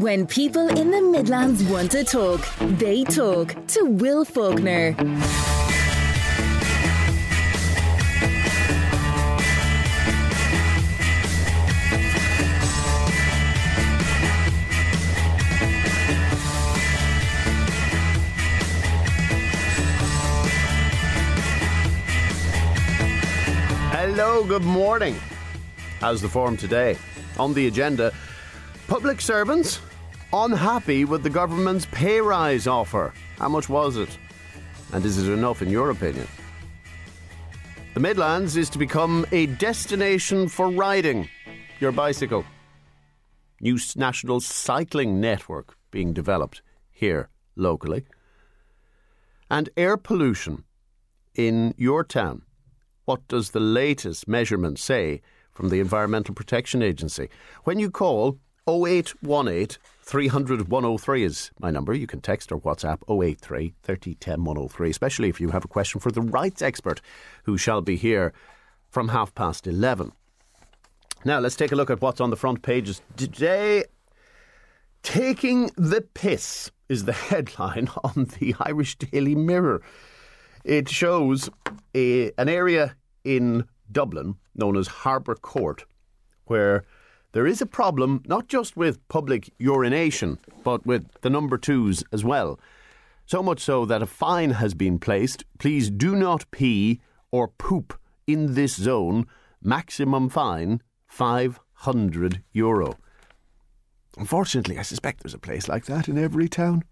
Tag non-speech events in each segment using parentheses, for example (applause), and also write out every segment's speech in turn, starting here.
When people in the Midlands want to talk, they talk to Will Faulkner. Hello, good morning. How's the form today? On the agenda, public servants unhappy with the government's pay rise offer. How much was it? And is it enough in your opinion? The Midlands is to become a destination for riding your bicycle. New national cycling network being developed here locally. And air pollution in your town. What does the latest measurement say from the Environmental Protection Agency? When you call 0818 300 103 is my number. You can text or WhatsApp 083 30 10 103, especially if you have a question for the rights expert who shall be here from half past 11. Now, let's take a look at what's on the front pages today. Taking the piss is the (laughs) headline on the Irish Daily Mirror. It shows a, an area in Dublin known as Harbour Court where there is a problem not just with public urination, but with the number twos as well. So much so that a fine has been placed. Please do not pee or poop in this zone. Maximum fine 500 euro. Unfortunately, I suspect there's a place like that in every town.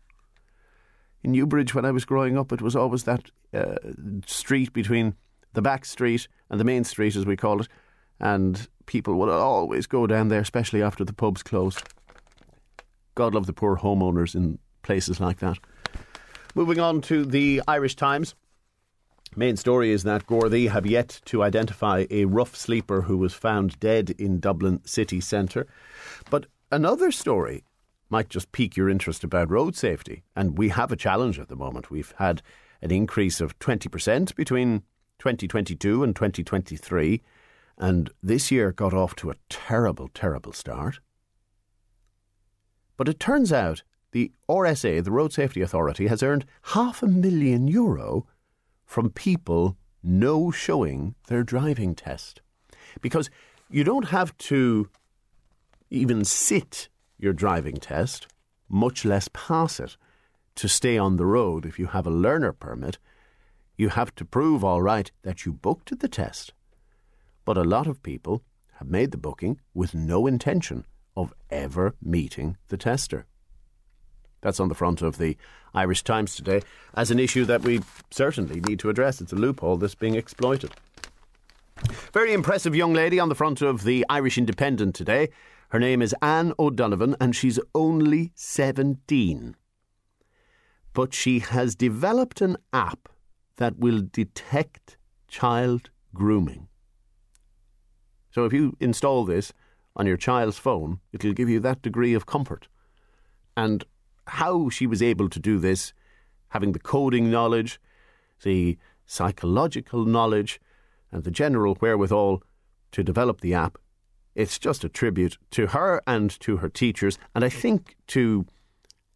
In Newbridge, when I was growing up, it was always that uh, street between the back street and the main street, as we call it, and people will always go down there, especially after the pubs closed. God love the poor homeowners in places like that. Moving on to the Irish Times. Main story is that Gardaí have yet to identify a rough sleeper who was found dead in Dublin city centre. But another story might just pique your interest about road safety. And we have a challenge at the moment. We've had an increase of 20% between 2022 and 2023. And this year got off to a terrible, terrible start. But it turns out the RSA, the Road Safety Authority, has earned half a million euro from people no showing their driving test. Because you don't have to even sit your driving test, much less pass it, to stay on the road if you have a learner permit. You have to prove, all right, that you booked the test but a lot of people have made the booking with no intention of ever meeting the tester. That's on the front of the Irish Times today as an issue that we certainly need to address. It's a loophole that's being exploited. Very impressive young lady on the front of the Irish Independent today. Her name is Anne O'Donovan and she's only 17. But she has developed an app that will detect child grooming. So if you install this on your child's phone, it'll give you that degree of comfort. And how she was able to do this, having the coding knowledge, the psychological knowledge, and the general wherewithal to develop the app, it's just a tribute to her and to her teachers, and I think to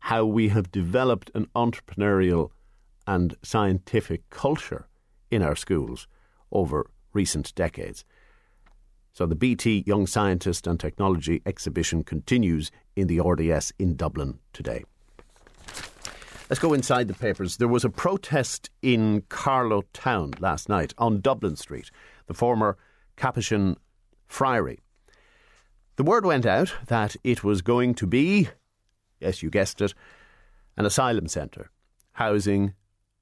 how we have developed an entrepreneurial and scientific culture in our schools over recent decades. So the BT Young Scientist and Technology exhibition continues in the RDS in Dublin today. Let's go inside the papers. There was a protest in Carlow Town last night on Dublin Street, the former Capuchin Friary. The word went out that it was going to be, yes, you guessed it, an asylum centre housing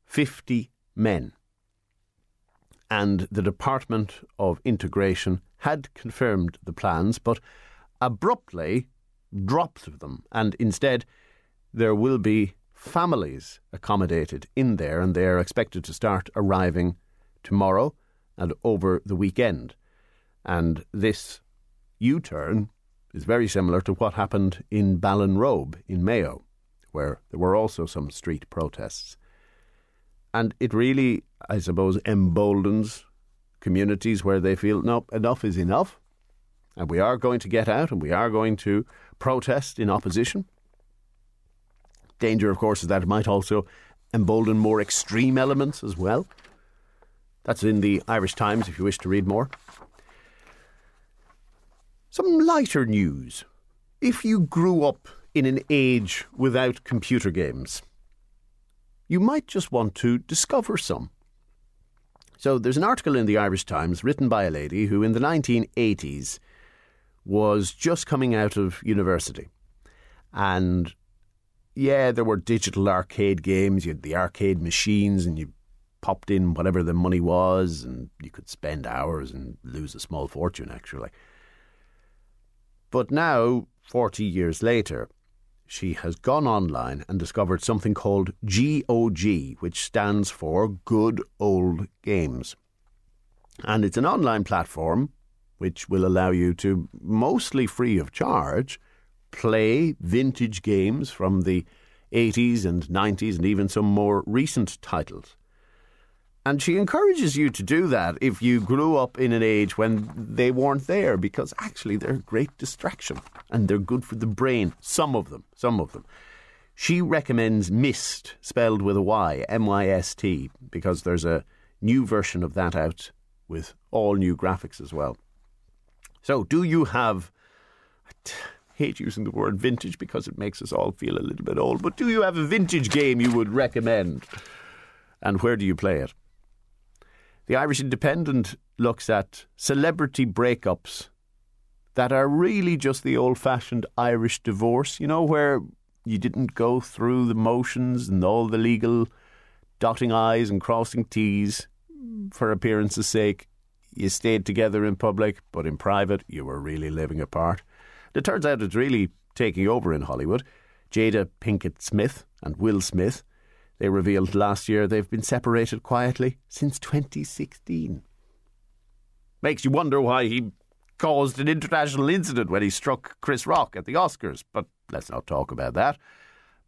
50 men. And the Department of Integration had confirmed the plans, but abruptly dropped them, and instead there will be families accommodated in there, and they are expected to start arriving tomorrow and over the weekend. And this U turn is very similar to what happened in Ballinrobe in Mayo, where there were also some street protests. And it really, I suppose, emboldens communities where they feel, no, enough is enough, and we are going to get out and we are going to protest in opposition. Danger, of course, is that it might also embolden more extreme elements as well. That's in the Irish Times if you wish to read more. Some lighter news. If you grew up in an age without computer games, you might just want to discover some. So there's an article in the Irish Times written by a lady who in the 1980s was just coming out of university. And yeah, there were digital arcade games, you had the arcade machines and you popped in whatever the money was and you could spend hours and lose a small fortune actually. But now, 40 years later, she has gone online and discovered something called GOG, which stands for Good Old Games. And it's an online platform which will allow you to, mostly free of charge, play vintage games from the 80s and 90s and even some more recent titles. And she encourages you to do that if you grew up in an age when they weren't there, because actually they're a great distraction and they're good for the brain. Some of them, some of them. She recommends Myst, spelled with a Y, M Y S T, because there's a new version of that out with all new graphics as well. So, do you have. I hate using the word vintage because it makes us all feel a little bit old, but do you have a vintage game you would recommend? And where do you play it? The Irish Independent looks at celebrity breakups that are really just the old fashioned Irish divorce, you know, where you didn't go through the motions and all the legal dotting I's and crossing T's for appearance's sake. You stayed together in public, but in private, you were really living apart. It turns out it's really taking over in Hollywood. Jada Pinkett Smith and Will Smith they revealed last year they've been separated quietly since 2016. Makes you wonder why he caused an international incident when he struck Chris Rock at the Oscars, but let's not talk about that.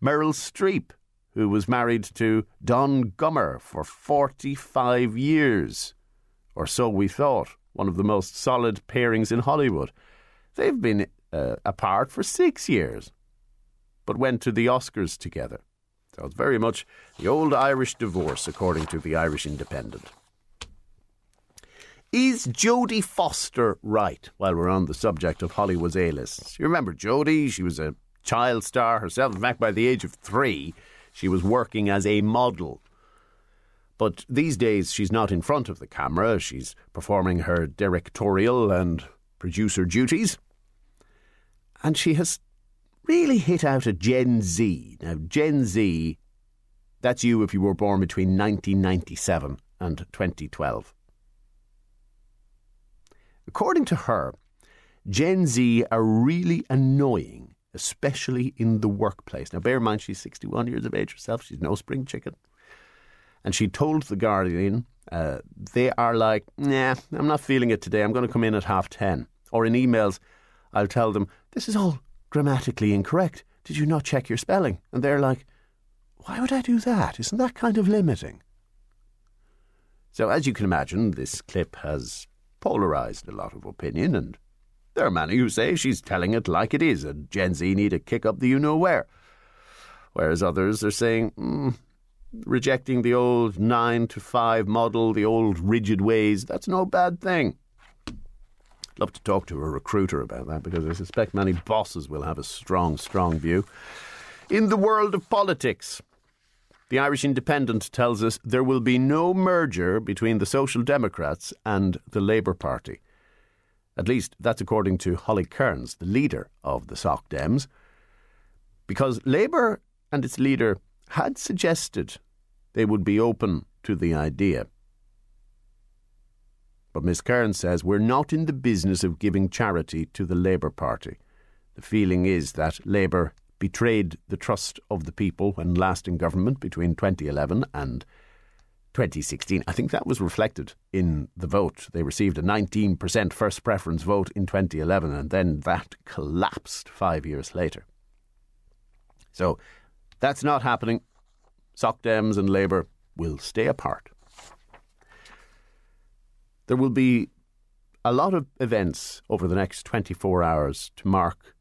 Meryl Streep, who was married to Don Gummer for 45 years, or so we thought, one of the most solid pairings in Hollywood. They've been uh, apart for six years, but went to the Oscars together. So it's very much the old Irish divorce, according to the Irish Independent. Is Jodie Foster right while we're on the subject of Hollywood's A-lists? You remember Jodie? She was a child star herself. In fact, by the age of three, she was working as a model. But these days, she's not in front of the camera. She's performing her directorial and producer duties. And she has really hit out at Gen Z. Now, Gen Z, that's you if you were born between 1997 and 2012. According to her, Gen Z are really annoying, especially in the workplace. Now, bear in mind, she's 61 years of age herself. She's no spring chicken. And she told The Guardian, uh, they are like, nah, I'm not feeling it today. I'm going to come in at half 10. Or in emails, I'll tell them, this is all grammatically incorrect. Did you not check your spelling? And they're like, why would I do that? Isn't that kind of limiting? So, as you can imagine, this clip has polarised a lot of opinion, and there are many who say she's telling it like it is, and Gen Z need to kick up the you know where. Whereas others are saying, mm, rejecting the old nine to five model, the old rigid ways, that's no bad thing love to talk to a recruiter about that because I suspect many bosses will have a strong, strong view. In the world of politics, the Irish Independent tells us there will be no merger between the Social Democrats and the Labour Party. At least that's according to Holly Cairns, the leader of the Soc Dems, because Labour and its leader had suggested they would be open to the idea. But Miss Cairns says we're not in the business of giving charity to the Labour Party. The feeling is that Labour betrayed the trust of the people when last in government between 2011 and 2016. I think that was reflected in the vote. They received a 19% first preference vote in 2011, and then that collapsed five years later. So that's not happening. Soc Dems and Labour will stay apart. There will be a lot of events over the next 24 hours to mark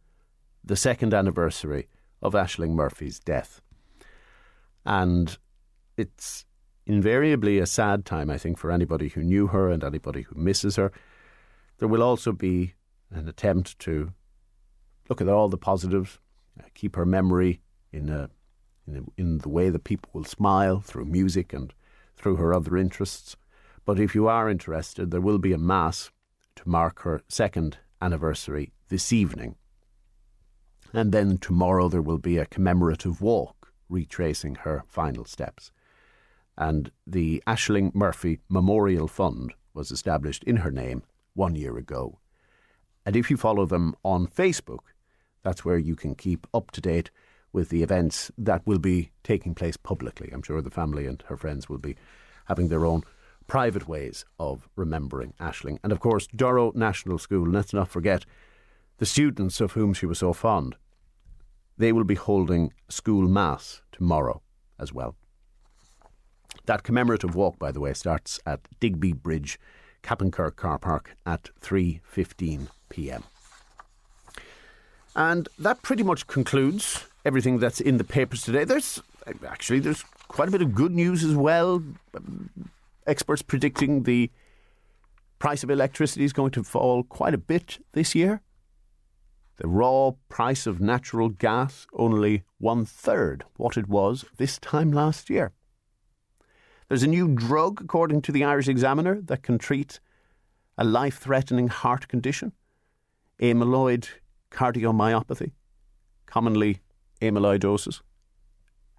the second anniversary of Ashling Murphy's death. And it's invariably a sad time, I think, for anybody who knew her and anybody who misses her. There will also be an attempt to look at all the positives, uh, keep her memory in a, in, a, in the way that people will smile through music and through her other interests. But if you are interested, there will be a mass to mark her second anniversary this evening. And then tomorrow there will be a commemorative walk retracing her final steps. And the Ashling Murphy Memorial Fund was established in her name one year ago. And if you follow them on Facebook, that's where you can keep up to date with the events that will be taking place publicly. I'm sure the family and her friends will be having their own private ways of remembering Ashling. And of course, Durrow National School, let's not forget the students of whom she was so fond. They will be holding school mass tomorrow as well. That commemorative walk, by the way, starts at Digby Bridge, Cappincur Car Park at 3:15 p.m. And that pretty much concludes everything that's in the papers today. There's actually there's quite a bit of good news as well. Experts predicting the price of electricity is going to fall quite a bit this year. The raw price of natural gas only one third what it was this time last year. There's a new drug, according to the Irish Examiner, that can treat a life threatening heart condition, amyloid cardiomyopathy, commonly amyloidosis.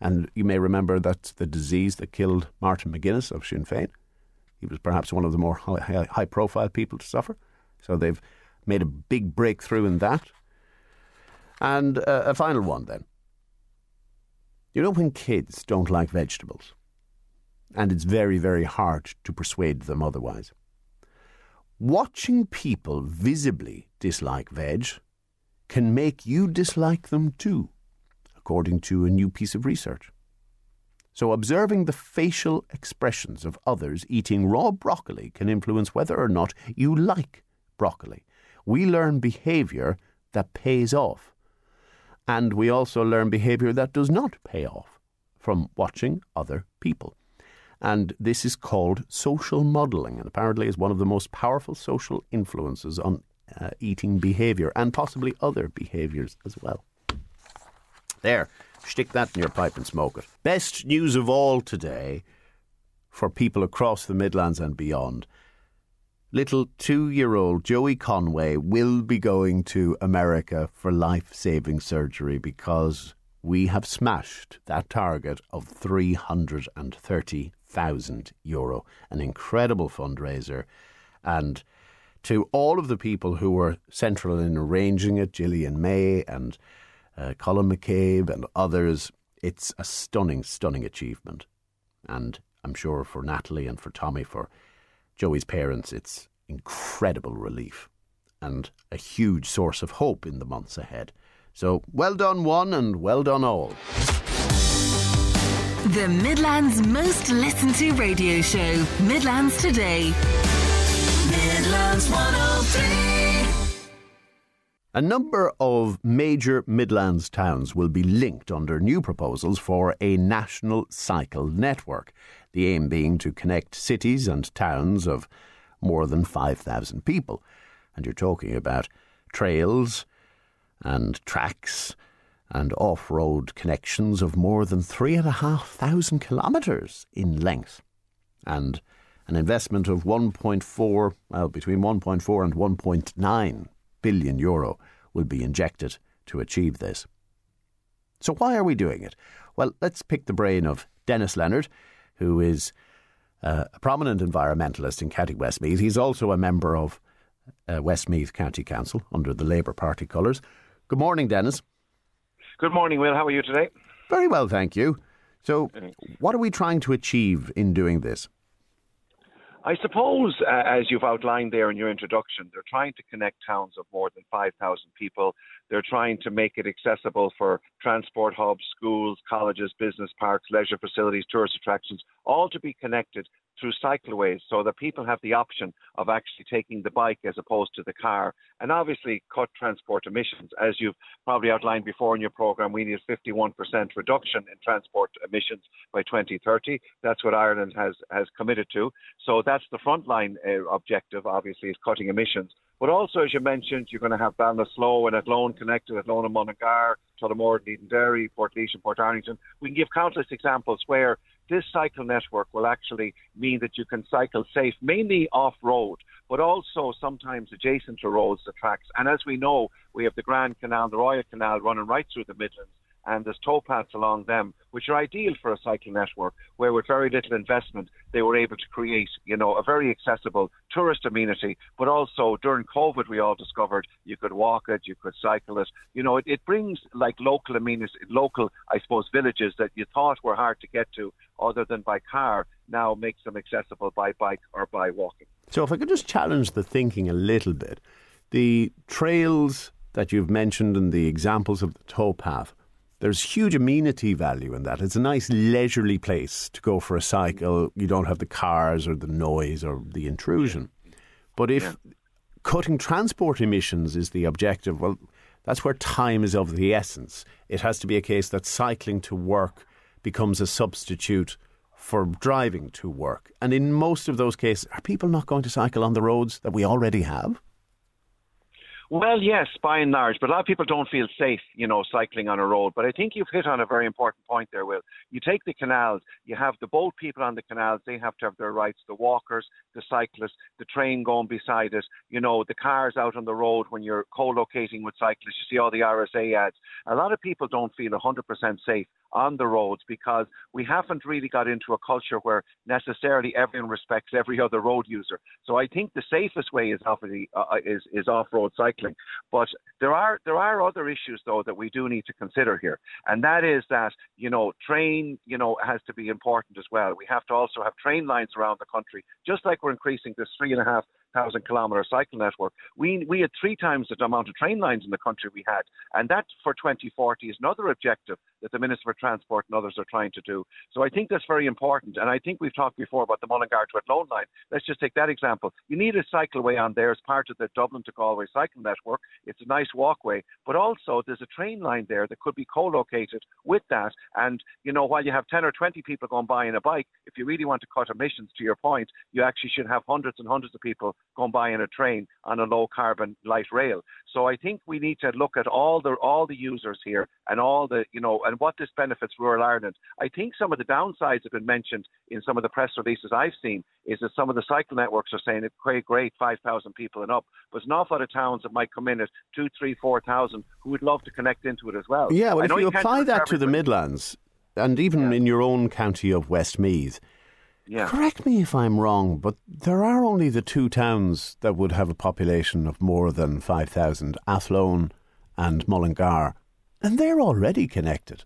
And you may remember that the disease that killed Martin McGuinness of Sinn Féin. He was perhaps one of the more high, high profile people to suffer. So they've made a big breakthrough in that. And uh, a final one then. You know, when kids don't like vegetables, and it's very, very hard to persuade them otherwise, watching people visibly dislike veg can make you dislike them too according to a new piece of research. So, observing the facial expressions of others eating raw broccoli can influence whether or not you like broccoli. We learn behaviour that pays off, and we also learn behaviour that does not pay off from watching other people. And this is called social modelling, and apparently is one of the most powerful social influences on uh, eating behaviour and possibly other behaviours as well. There, stick that in your pipe and smoke it. Best news of all today for people across the Midlands and beyond. Little two year old Joey Conway will be going to America for life saving surgery because we have smashed that target of 330,000 euro. An incredible fundraiser. And to all of the people who were central in arranging it, Gillian May and uh, Colin McCabe and others. It's a stunning, stunning achievement. And I'm sure for Natalie and for Tommy, for Joey's parents, it's incredible relief and a huge source of hope in the months ahead. So well done, one, and well done, all. The Midlands most listened to radio show, Midlands Today. Midlands 103. A number of major Midlands towns will be linked under new proposals for a national cycle network, the aim being to connect cities and towns of more than 5,000 people. And you're talking about trails and tracks and off road connections of more than 3,500 kilometres in length. And an investment of 1.4, well, between 1.4 and 1.9 billion euro will be injected to achieve this. So, why are we doing it? Well, let's pick the brain of Dennis Leonard, who is uh, a prominent environmentalist in County Westmeath. He's also a member of uh, Westmeath County Council under the Labour Party colours. Good morning, Dennis. Good morning, Will. How are you today? Very well, thank you. So, what are we trying to achieve in doing this? I suppose, uh, as you've outlined there in your introduction, they're trying to connect towns of more than 5,000 people. They're trying to make it accessible for transport hubs, schools, colleges, business parks, leisure facilities, tourist attractions, all to be connected through cycleways so that people have the option of actually taking the bike as opposed to the car and obviously cut transport emissions. As you've probably outlined before in your program, we need a 51% reduction in transport emissions by 2030. That's what Ireland has, has committed to. So that's the frontline uh, objective, obviously, is cutting emissions. But also, as you mentioned, you're going to have Ballinasloe and Athlone connected, Athlone and Mullingar, Tullamore, Derry, Portlaoise and Portarlington. We can give countless examples where this cycle network will actually mean that you can cycle safe, mainly off road, but also sometimes adjacent to roads, the tracks. And as we know, we have the Grand Canal, the Royal Canal running right through the Midlands and there's towpaths along them, which are ideal for a cycling network, where with very little investment they were able to create, you know, a very accessible tourist amenity. But also during COVID, we all discovered you could walk it, you could cycle it. You know, it, it brings like local amenities, local, I suppose, villages that you thought were hard to get to, other than by car, now makes them accessible by bike or by walking. So, if I could just challenge the thinking a little bit, the trails that you've mentioned and the examples of the towpath there's huge amenity value in that. It's a nice leisurely place to go for a cycle. You don't have the cars or the noise or the intrusion. But if yeah. cutting transport emissions is the objective, well, that's where time is of the essence. It has to be a case that cycling to work becomes a substitute for driving to work. And in most of those cases, are people not going to cycle on the roads that we already have? Well, yes, by and large, but a lot of people don't feel safe, you know, cycling on a road. But I think you've hit on a very important point there, Will. You take the canals, you have the boat people on the canals, they have to have their rights, the walkers, the cyclists, the train going beside it, you know, the cars out on the road when you're co-locating with cyclists, you see all the RSA ads. A lot of people don't feel 100% safe on the roads because we haven't really got into a culture where necessarily everyone respects every other road user. So I think the safest way is off the, uh, uh, is, is off-road cycling. But there are there are other issues though that we do need to consider here, and that is that you know train you know has to be important as well. We have to also have train lines around the country, just like we're increasing this three and a half thousand kilometre cycle network. We we had three times the amount of train lines in the country we had, and that for 2040 is another objective that the Minister for Transport and others are trying to do. So I think that's very important, and I think we've talked before about the Mullingar to Athlone line. Let's just take that example. You need a cycleway on there as part of the Dublin to Galway cycle network. It's a nice walkway, but also there's a train line there that could be co-located with that. And you know, while you have 10 or 20 people going by in a bike, if you really want to cut emissions, to your point, you actually should have hundreds and hundreds of people going by in a train on a low carbon light rail. So I think we need to look at all the all the users here and all the you know and what this benefits rural Ireland. I think some of the downsides have been mentioned in some of the press releases I've seen is that some of the cycle networks are saying it's great, great, five thousand people and up, but an awful lot of towns that might come in at two, three, four thousand who would love to connect into it as well. Yeah, well, if you, you apply that to the Midlands and even yeah. in your own county of Westmeath yeah. Correct me if I'm wrong, but there are only the two towns that would have a population of more than 5,000 Athlone and Mullingar, and they're already connected.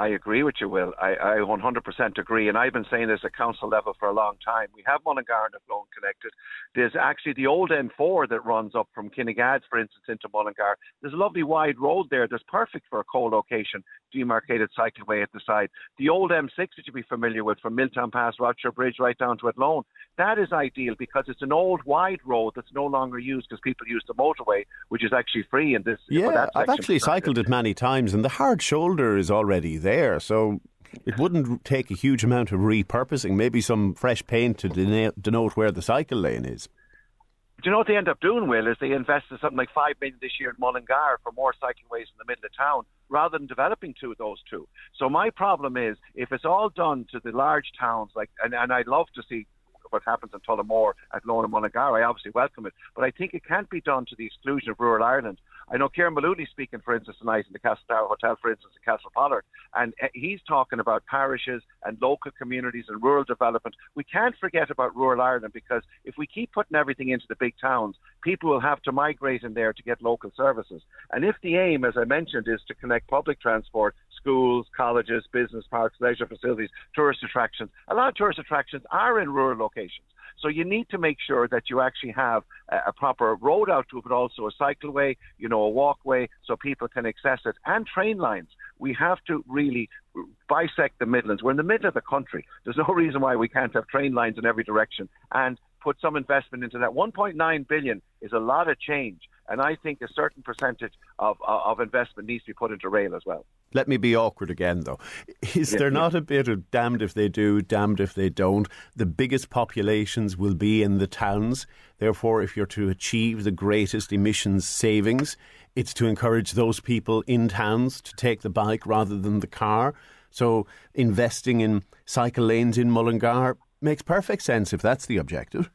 I agree with you, Will. I, I 100% agree. And I've been saying this at council level for a long time. We have Mullingar and Athlone connected. There's actually the old M4 that runs up from Kinnegad, for instance, into Mullingar. There's a lovely wide road there that's perfect for a co-location, demarcated cycleway at the side. The old M6 that you'll be familiar with from Milltown Pass, Rochfortbridge, right down to Athlone, that is ideal because it's an old wide road that's no longer used because people use the motorway, which is actually free in this. Yeah, I've actually cycled it many times, and the hard shoulder is already there, so it wouldn't take a huge amount of repurposing. Maybe some fresh paint to denote where the cycle lane is. Do you know what they end up doing, Will? Is they invested something like five million this year in Mullingar for more cycleways in the middle of town, rather than developing two of those two. So my problem is, if it's all done to the large towns, like, and, and I'd love to see what happens in Tullamore, Athlone Mullingar. I obviously welcome it, but I think it can't be done to the exclusion of rural Ireland. I know Kieran Maloney speaking, for instance, tonight in the Castle Hotel, for instance, in Castlepollard, and eh, he's talking about parishes and local communities and rural development. We can't forget about rural Ireland because if we keep putting everything into the big towns, people will have to migrate in there to get local services. And if the aim, as I mentioned, is to connect public transport, schools, colleges, business parks, leisure facilities, tourist attractions, a lot of tourist attractions are in rural locations. So you need to make sure that you actually have a, proper road out to it, but also a cycleway, you know, a walkway, so people can access it, and train lines. We have to really bisect the Midlands. We're in the middle of the country. There's no (laughs) reason why we can't have train lines in every direction and put some investment into that. 1.9 billion is a lot of change, and I think a certain percentage of, uh, of investment needs to be put into rail as well. Let me be awkward again, though. Is there not a bit of damned if they do, damned if they don't? The biggest populations will be in the towns. Therefore, if you're to achieve the greatest emissions savings, it's to encourage those people in towns to take the bike rather than the car. So, investing in cycle lanes in Mullingar makes perfect sense if that's the objective.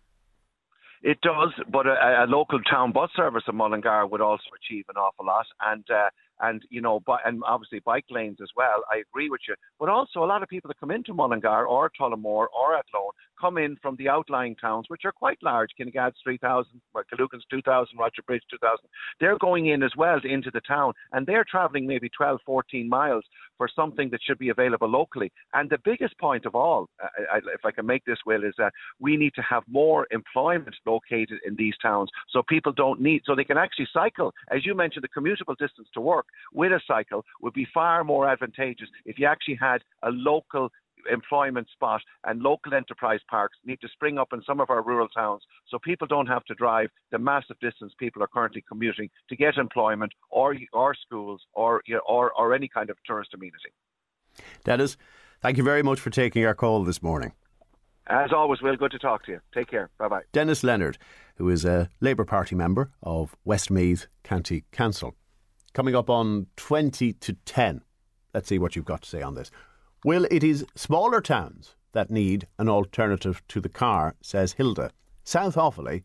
It does, but a, a local town bus service in Mullingar would also achieve an awful lot. And uh, and you know, and obviously bike lanes as well. I agree with you, but also a lot of people that come into Mullingar or Tullamore or Athlone come in from the outlying towns, which are quite large. Kinnegad's 3,000, Killucan's 2,000, Roger Bridge 2,000. They're going in as well into the town, and they're travelling maybe 12, 14 miles for something that should be available locally. And the biggest point of all, uh, I, if I can make this, Will, is that we need to have more employment located in these towns so people don't need, so they can actually cycle. As you mentioned, the commutable distance to work with a cycle would be far more advantageous if you actually had a local employment spot and local enterprise parks need to spring up in some of our rural towns so people don't have to drive the massive distance people are currently commuting to get employment or or schools or or, or any kind of tourist amenity. Dennis, thank you very much for taking our call this morning. As always, Will, good to talk to you. Take care. Bye bye. Dennis Leonard, who is a Labour Party member of Westmeath County Council coming up on 20 to 10. Let's see what you've got to say on this. Well, it is smaller towns that need an alternative to the car, says Hilda. South Offaly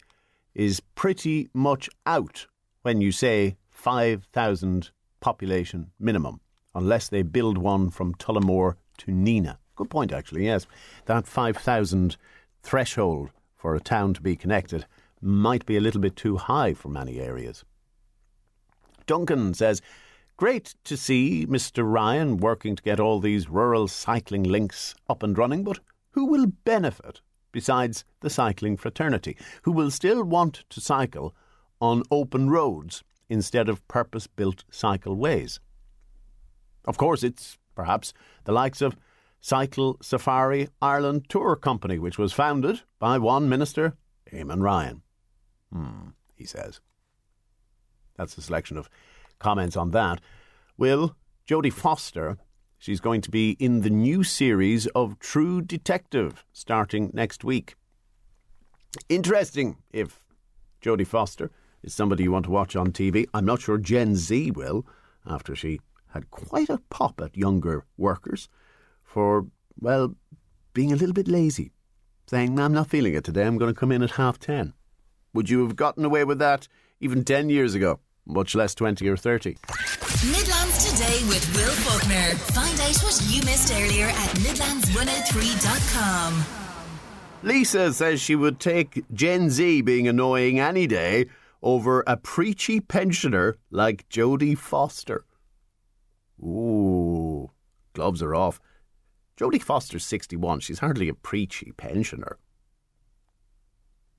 is pretty much out when you say 5,000 population minimum, unless they build one from Tullamore to Nenagh. Good point, actually, yes. That 5,000 threshold for a town to be connected might be a little bit too high for many areas. Duncan says, Great to see Mr. Ryan working to get all these rural cycling links up and running, but who will benefit besides the cycling fraternity? Who will still want to cycle on open roads instead of purpose built cycleways? Of course, it's perhaps the likes of Cycle Safari Ireland Tour Company, which was founded by one minister, Eamon Ryan. Hmm, he says. That's a selection of comments on that. Will, Jodie Foster, she's going to be in the new series of True Detective starting next week. Interesting if Jodie Foster is somebody you want to watch on TV. I'm not sure Gen Z will, after she had quite a pop at younger workers for, well, being a little bit lazy, saying, I'm not feeling it today, I'm going to come in at half ten. Would you have gotten away with that even 10 years ago? Much less 20 or 30. Midlands Today with Will Faulkner. Find out what you missed earlier at Midlands103.com. Lisa says she would take Gen Z being annoying any day over a preachy pensioner like Jodie Foster. Ooh, gloves are off. Jodie Foster's 61. She's hardly a preachy pensioner.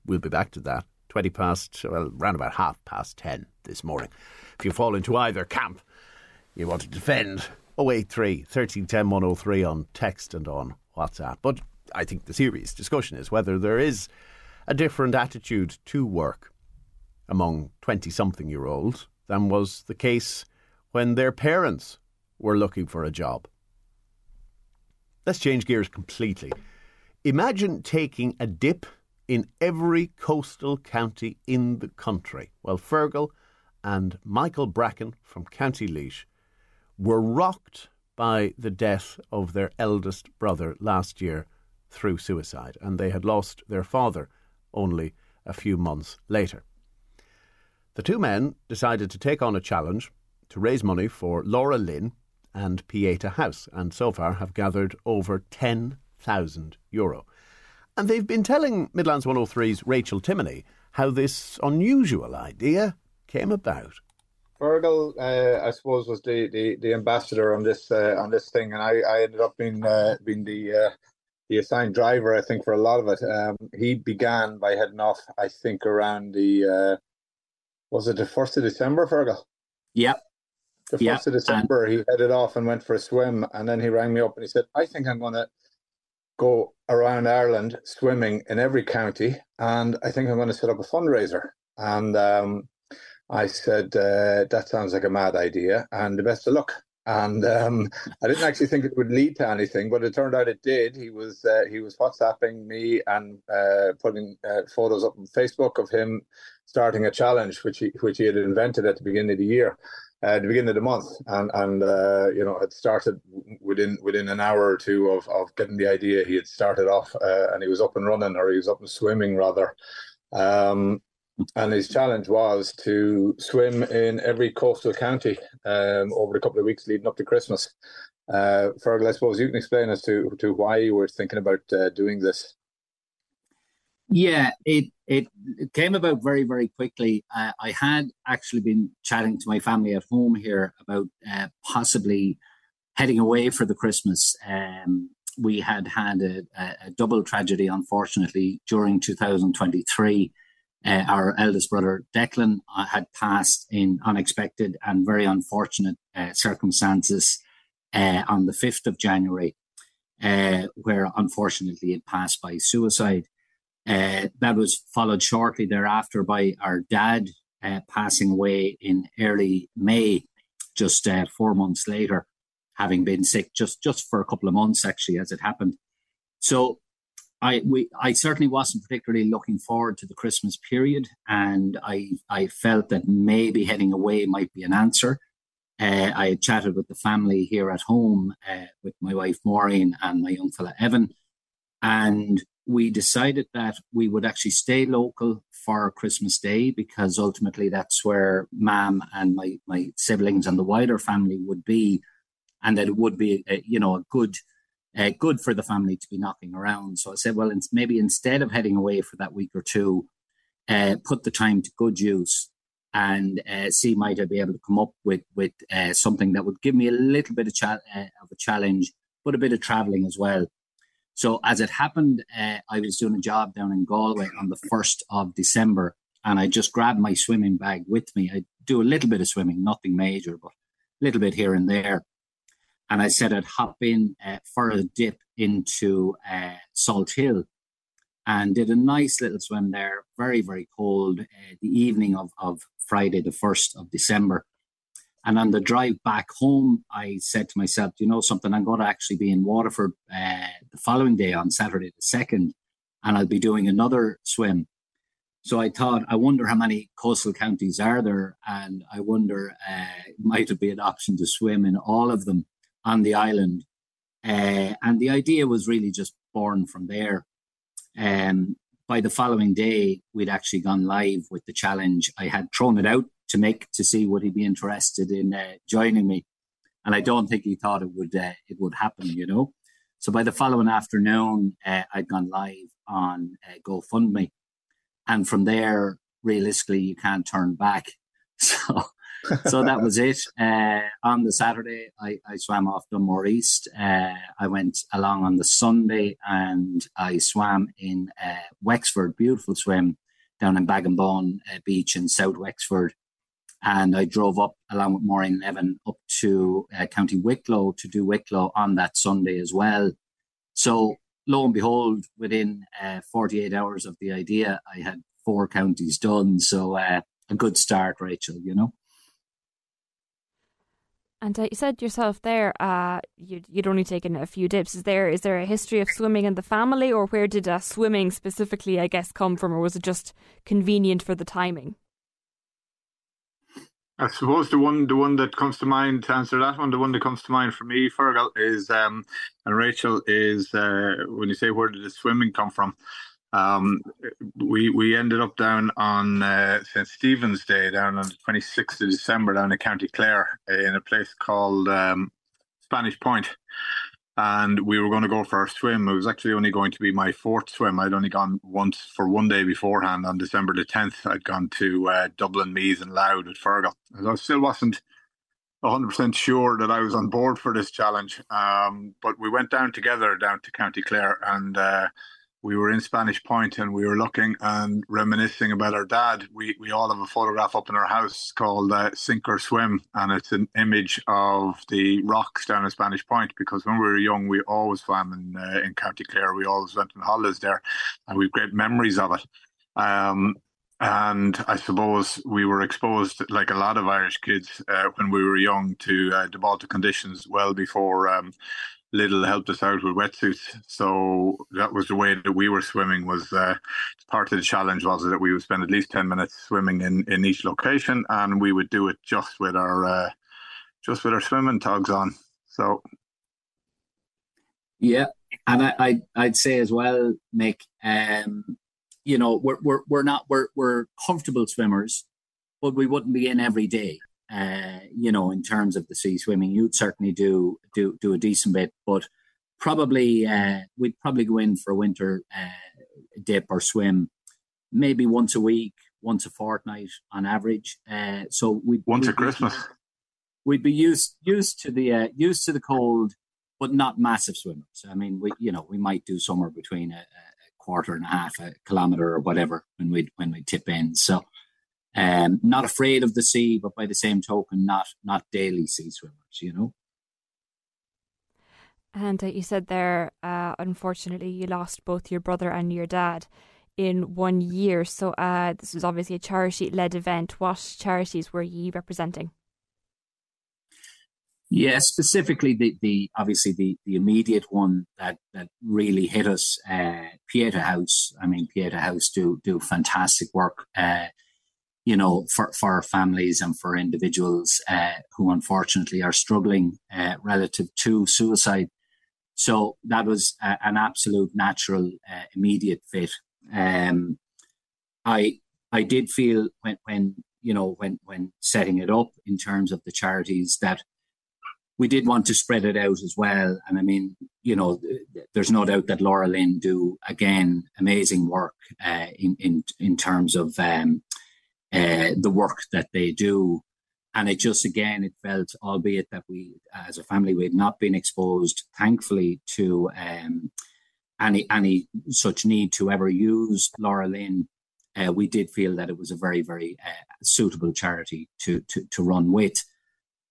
We'll be back to that. 20 past, well, round about half past 10 this morning. If you fall into either camp, you want to defend 083 1310 103 on text and on WhatsApp. But I think the serious discussion is whether there is a different attitude to work among 20 something year olds than was the case when their parents were looking for a job. Let's change gears completely. Imagine taking a dip in every coastal county in the country. Well, Fergal and Michael Bracken from County Laois were rocked by the death of their eldest brother last year through suicide, and they had lost their father only a few months later. The two men decided to take on a challenge to raise money for LauraLynn and Pieta House, and so far have gathered over 10,000 euro. And they've been telling Midlands 103's Rachel Timoney how this unusual idea came about. Fergal, uh, I suppose, was the, the, the ambassador on this uh, on this thing, and I, I ended up being uh, being the uh, the assigned driver, I think, for a lot of it. Um, he began by heading off, I think, around the uh, was it the first of December, Fergal? Yep. The first yep. of December, and he headed off and went for a swim, and then he rang me up and he said, "I think I'm going to go around Ireland swimming in every county, and I think I'm going to set up a fundraiser." And um, I said, uh, "That sounds like a mad idea, and the best of luck." and um, I didn't actually think it would lead to anything, but it turned out it did. He was uh, he was WhatsApping me and uh, putting uh, photos up on Facebook of him starting a challenge, which he which he had invented at the beginning of the year, uh, at the beginning of the month, and and uh, you know had started within within an hour or two of of getting the idea. He had started off, uh, and he was up and running, or he was up and swimming rather. Um, and his challenge was to swim in every coastal county um, over the couple of weeks leading up to Christmas. Uh, Fergal, I suppose you can explain as to, to why you were thinking about uh, doing this. Yeah, it, it, came about very very quickly. Uh, I had actually been chatting to my family at home here about uh, possibly heading away for the Christmas. Um, we had had a, a, double tragedy, unfortunately, during 2023 uh, our eldest brother Declan uh, had passed in unexpected and very unfortunate uh, circumstances uh, on the 5th of January, where unfortunately it passed by suicide. Uh, that was followed shortly thereafter by our dad passing away in early May, just four months later, having been sick just, just for a couple of months, actually, as it happened. So I we I certainly wasn't particularly looking forward to the Christmas period, and I I felt that maybe heading away might be an answer. Uh, I had chatted with the family here at home uh, with my wife Maureen and my young fella Evan, and we decided that we would actually stay local for Christmas Day because ultimately that's where Mom and my my siblings and the wider family would be, and that it would be a, you know a good uh, good for the family to be knocking around. So I said, well, maybe instead of heading away for that week or two, uh, put the time to good use and uh, see might I be able to come up with with uh, something that would give me a little bit of, cha- uh, of a challenge, but a bit of traveling as well. So as it happened, uh, I was doing a job down in Galway on the first of December, and I just grabbed my swimming bag with me. I do a little bit of swimming, nothing major, but a little bit here and there and I said I'd hop in uh, for a dip into uh, Salthill and did a nice little swim there. Very, very cold. Uh, the evening of, of Friday, the 1st of December. And on the drive back home, I said to myself, you know something, I'm going to actually be in Waterford uh, the following day on Saturday the 2nd, and I'll be doing another swim. So I thought, I wonder how many coastal counties are there, and I wonder uh, might it be an option to swim in all of them on the island. Uh, and the idea was really just born from there. Um, by the following day, we'd actually gone live with the challenge. I had thrown it out to Mick to see would he be interested in uh, joining me, and I don't think he thought it would uh, it would happen. You know, so by the following afternoon, uh, I'd gone live on uh, GoFundMe, and from there, realistically, you can't turn back. (laughs) So so that was it. Uh, on the Saturday, I, I swam off Dunmore East. Uh, I went along on the Sunday and I swam in Wexford, beautiful swim down in Baginbun uh, Beach in South Wexford. And I drove up along with Maureen Evan up to uh, County Wicklow to do Wicklow on that Sunday as well. So lo and behold, within uh, 48 hours of the idea, I had four counties done. So a good start, Rachel, you know. And uh, you said yourself there, uh, you'd, you'd only taken a few dips. Is there is there a history of swimming in the family, or where did uh, swimming specifically, I guess, come from, or was it just convenient for the timing? I suppose the one the one that comes to mind to answer that one, the one that comes to mind for me, Fergal, is um, and Rachel is uh, when you say where did the swimming come from? Um, we we ended up down on uh, St Stephen's Day, down on the 26th of December, down in County Clare, in a place called um, Spanish Point, and we were going to go for a swim. It was actually only going to be my fourth swim. I'd only gone once for one day beforehand. On December the 10th, I'd gone to uh, Dublin, Meath, and Louth with Fergal. I still wasn't 100% sure that I was on board for this challenge. Um, but we went down together down to County Clare and uh, we were in Spanish Point and we were looking and reminiscing about our dad. We we all have a photograph up in our house called uh, Sink or Swim, and it's an image of the rocks down at Spanish Point. Because when we were young, we always swam in uh, in County Clare. We always went on holidays there, and we've great memories of it. Um, and I suppose we were exposed, like a lot of Irish kids, uh, when we were young, to uh, the Baltic conditions well before um, Lidl helped us out with wetsuits. So that was the way that we were swimming. Was uh, part of the challenge was that we would spend at least ten minutes swimming in, in each location, and we would do it just with our uh, just with our swimming togs on. So yeah, and I, I I'd say as well, Mick. Um, you know, we're we're we're not we're we're comfortable swimmers, but we wouldn't be in every day uh, you know, in terms of the sea swimming, you'd certainly do do do a decent bit, but probably uh, we'd probably go in for a winter uh, dip or swim, maybe once a week, once a fortnight on average. Uh, so we once at Christmas. We'd be used used to the uh, used to the cold, but not massive swimmers. I mean, we you know we might do somewhere between a, a quarter and a half a kilometer or whatever when we when we tip in. So um, not afraid of the sea, but by the same token, not not daily sea swimmers. You know. And uh, you said there, uh, unfortunately, you lost both your brother and your dad in one year. So uh, this was obviously a charity-led event. What charities were you representing? Yeah, specifically the, the obviously the, the immediate one that, that really hit us, uh, Pieta House. I mean, Pieta House do do fantastic work. Uh, you know, for, for families and for individuals uh, who unfortunately are struggling uh, relative to suicide. So that was a, an absolute natural, uh, immediate fit. Um, I I did feel when when you know when when setting it up in terms of the charities that we did want to spread it out as well. And I mean, you know, there's no doubt that LauraLynn do again amazing work uh, in in in terms of um, uh, the work that they do. And it just, again, it felt, albeit that we, as a family, we had not been exposed, thankfully, to um, any any such need to ever use LauraLynn. Uh, we did feel that it was a very, very uh, suitable charity to, to, to run with.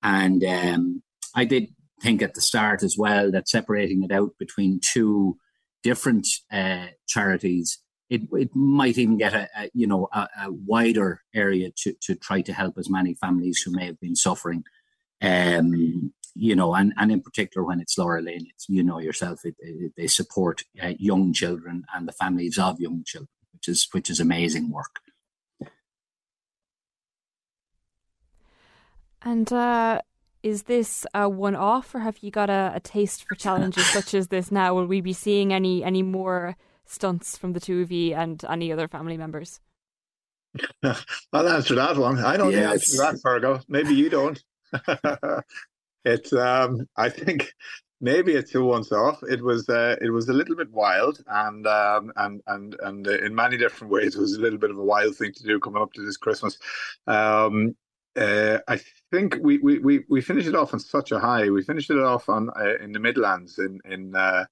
And um, I did think at the start as well that separating it out between two different uh, charities it, it might even get a, a you know a, a, wider area to, to try to help as many families who may have been suffering um, you know and, and in particular when it's LauraLynn it's you know yourself it, it, they support uh, young children and the families of young children which is which is amazing work. And uh is this a one-off or have you got a, a taste for challenges such as this now? Will we be seeing any any more stunts from the two of you and any other family members? I'll answer that one. I don't yes. answer that, Fergal. Maybe you don't. (laughs) it's um I think maybe it's a once off. It was uh, it was a little bit wild and um and and and in many different (laughs) ways it was a little bit of a wild thing to do coming up to this Christmas. Um uh, I think we, we, we, we finished it off on such a high. We finished it off on uh, in the Midlands in in uh,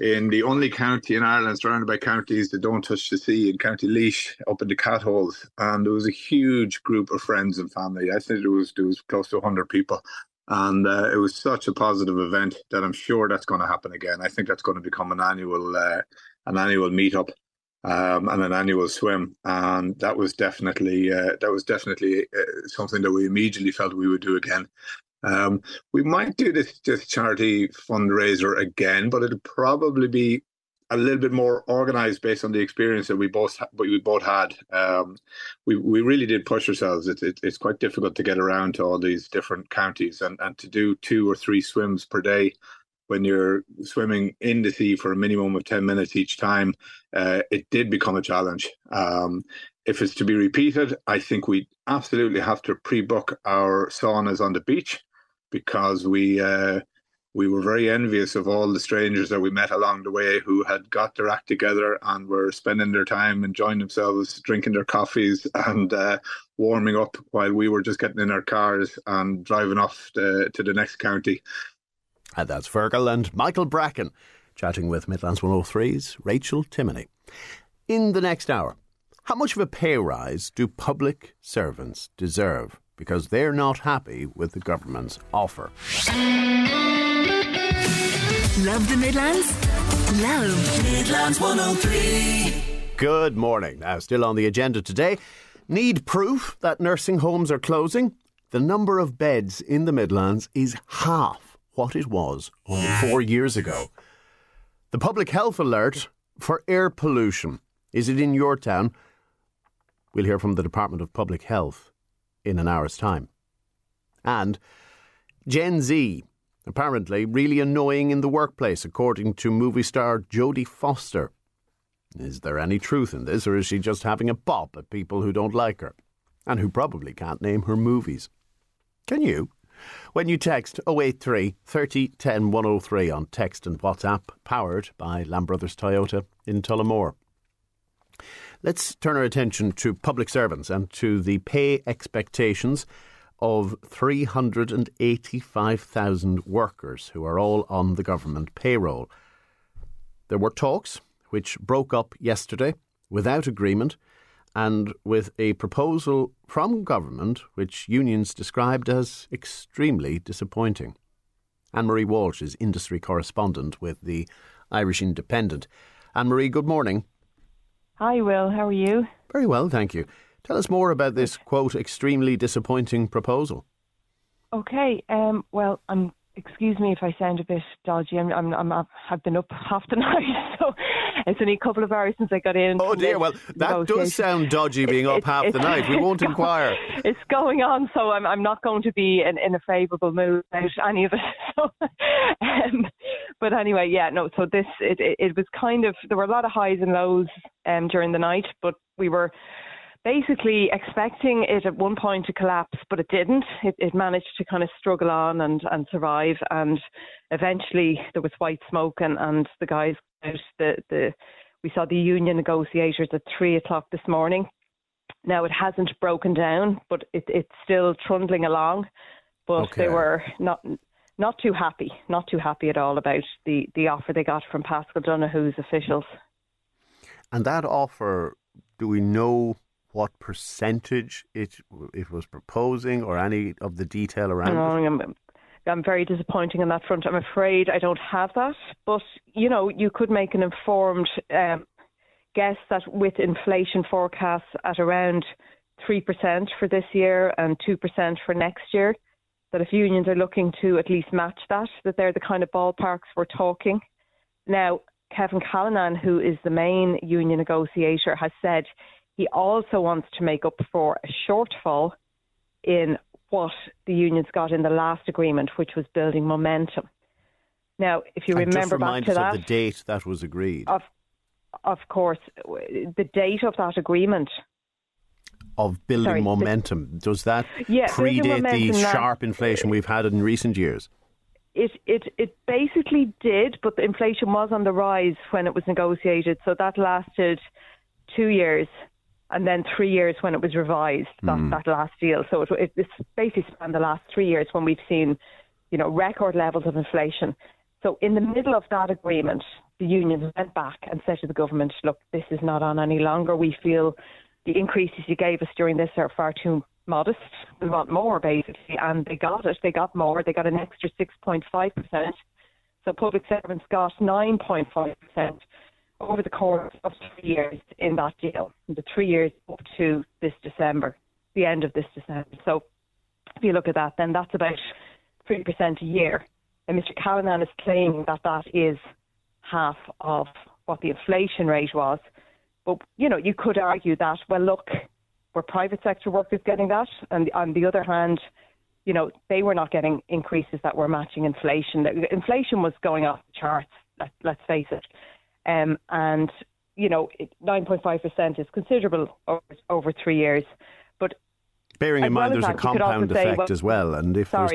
in the only county in Ireland surrounded by counties that don't touch the sea in County Laois up in the Catholes. And there was a huge group of friends and family. I think it was was close to 100 people. And uh, it was such a positive event that I'm sure that's going to happen again. I think that's going to become an annual uh, an annual meetup um, and an annual swim. And that was definitely uh, that was definitely uh, something that we immediately felt we would do again. Um, we might do this, this charity fundraiser again, but it'll probably be a little bit more organized based on the experience that we both we both had. Um, we we really did push ourselves. It's it, it's quite difficult to get around to all these different counties and and to do two or three swims per day when you're swimming in the sea for a minimum of 10 minutes each time, uh, it did become a challenge. Um, if it's to be repeated, I think we absolutely have to pre book our saunas on the beach because we uh, we were very envious of all the strangers that we met along the way who had got their act together and were spending their time enjoying themselves, drinking their coffees (laughs) and uh, warming up while we were just getting in our cars and driving off to, to the next county. And that's Fergal and Michael Bracken chatting with Midlands 103's Rachel Timoney. In the next hour, how much of a pay rise do public servants deserve? Because they're not happy with the government's offer. Love the Midlands? Love Midlands 103. Good morning. Now, still on the agenda today, need proof that nursing homes are closing? The number of beds in the Midlands is half what it was only four years ago. The public health alert for air pollution. Is it in your town? We'll hear from the Department of Public Health in an hour's time. And Gen Z, apparently really annoying in the workplace, according to movie star Jodie Foster. Is there any truth in this, or is she just having a pop at people who don't like her and who probably can't name her movies? Can you? When you text 083 30 10 103 on text and WhatsApp, powered by Lamb Brothers Toyota in Tullamore. Let's turn our attention to public servants and to the pay expectations of 385,000 workers who are all on the government payroll. There were talks which broke up yesterday without agreement and with a proposal from government which unions described as extremely disappointing. Anne Marie Walsh is industry correspondent with the Irish Independent. Anne Marie, good morning. Hi, Will. How are you? Very well, thank you. Tell us more about this, quote, extremely disappointing proposal. Okay. Um, well, I'm excuse me if I sound a bit dodgy. I'm, I'm, I'm I've been up (laughs) half the night, (laughs) so it's only a couple of hours since I got in. Oh dear, well that does sound dodgy being up half it, the night. We won't inquire. (laughs) It's going on, so I'm I'm not going to be in, in a favourable mood about any of it. (laughs) So, um, but anyway, yeah, no. So this it, it, it was kind of there were a lot of highs and lows um, during the night, but we were basically expecting it at one point to collapse, but it didn't. It, it managed to kind of struggle on and, and survive. And eventually there was white smoke, and, and the guys. The, the we saw the union negotiators at three o'clock this morning. Now it hasn't broken down, but it, it's still trundling along. But okay. they were not not too happy, not too happy at all about the, the offer they got from Paschal Donohoe's officials. And that offer, do we know what percentage it it was proposing or any of the detail around it? I'm, very disappointing on that front. I'm afraid I don't have that. But, you know, you could make an informed um, guess that with inflation forecasts at around 3% for this year and 2% for next year, that if unions are looking to at least match that, that they're the kind of ballparks we're talking. Now, Kevin Callinan, who is the main union negotiator, has said he also wants to make up for a shortfall in what the unions got in the last agreement, which was building momentum. Now, if you and remember back to that, the date that was agreed. Of, of course, the date of that agreement of building Sorry, momentum. The, Does that yeah, predate the sharp inflation we've had in recent years? It, it it basically did, but the inflation was on the rise when it was negotiated. So that lasted two years and then three years when it was revised, that, mm. that last deal. So it, it, it's basically spanned the last three years when we've seen, you know, record levels of inflation. So in the middle of that agreement, the unions went back and said to the government, look, this is not on any longer. We feel the increases you gave us during this are far too modest. We want more, basically. And they got it. They got more. They got an extra 6.5%. So public servants got 9.5% over the course of three years in that deal, the three years up to this December, the end of this December. So if you look at that, then that's about 3% a year. And Mr. Callinan is claiming that that is half of what the inflation rate was. But, you know, you could argue that, well, look, were private sector workers getting that? And on the other hand, you know, they were not getting increases that were matching inflation. Inflation was going off the charts, let, let's face it. Um, and, you know, 9.5% is considerable over, over three years. But Bearing in mind there's that, a compound effect say, well, as well. And if there's,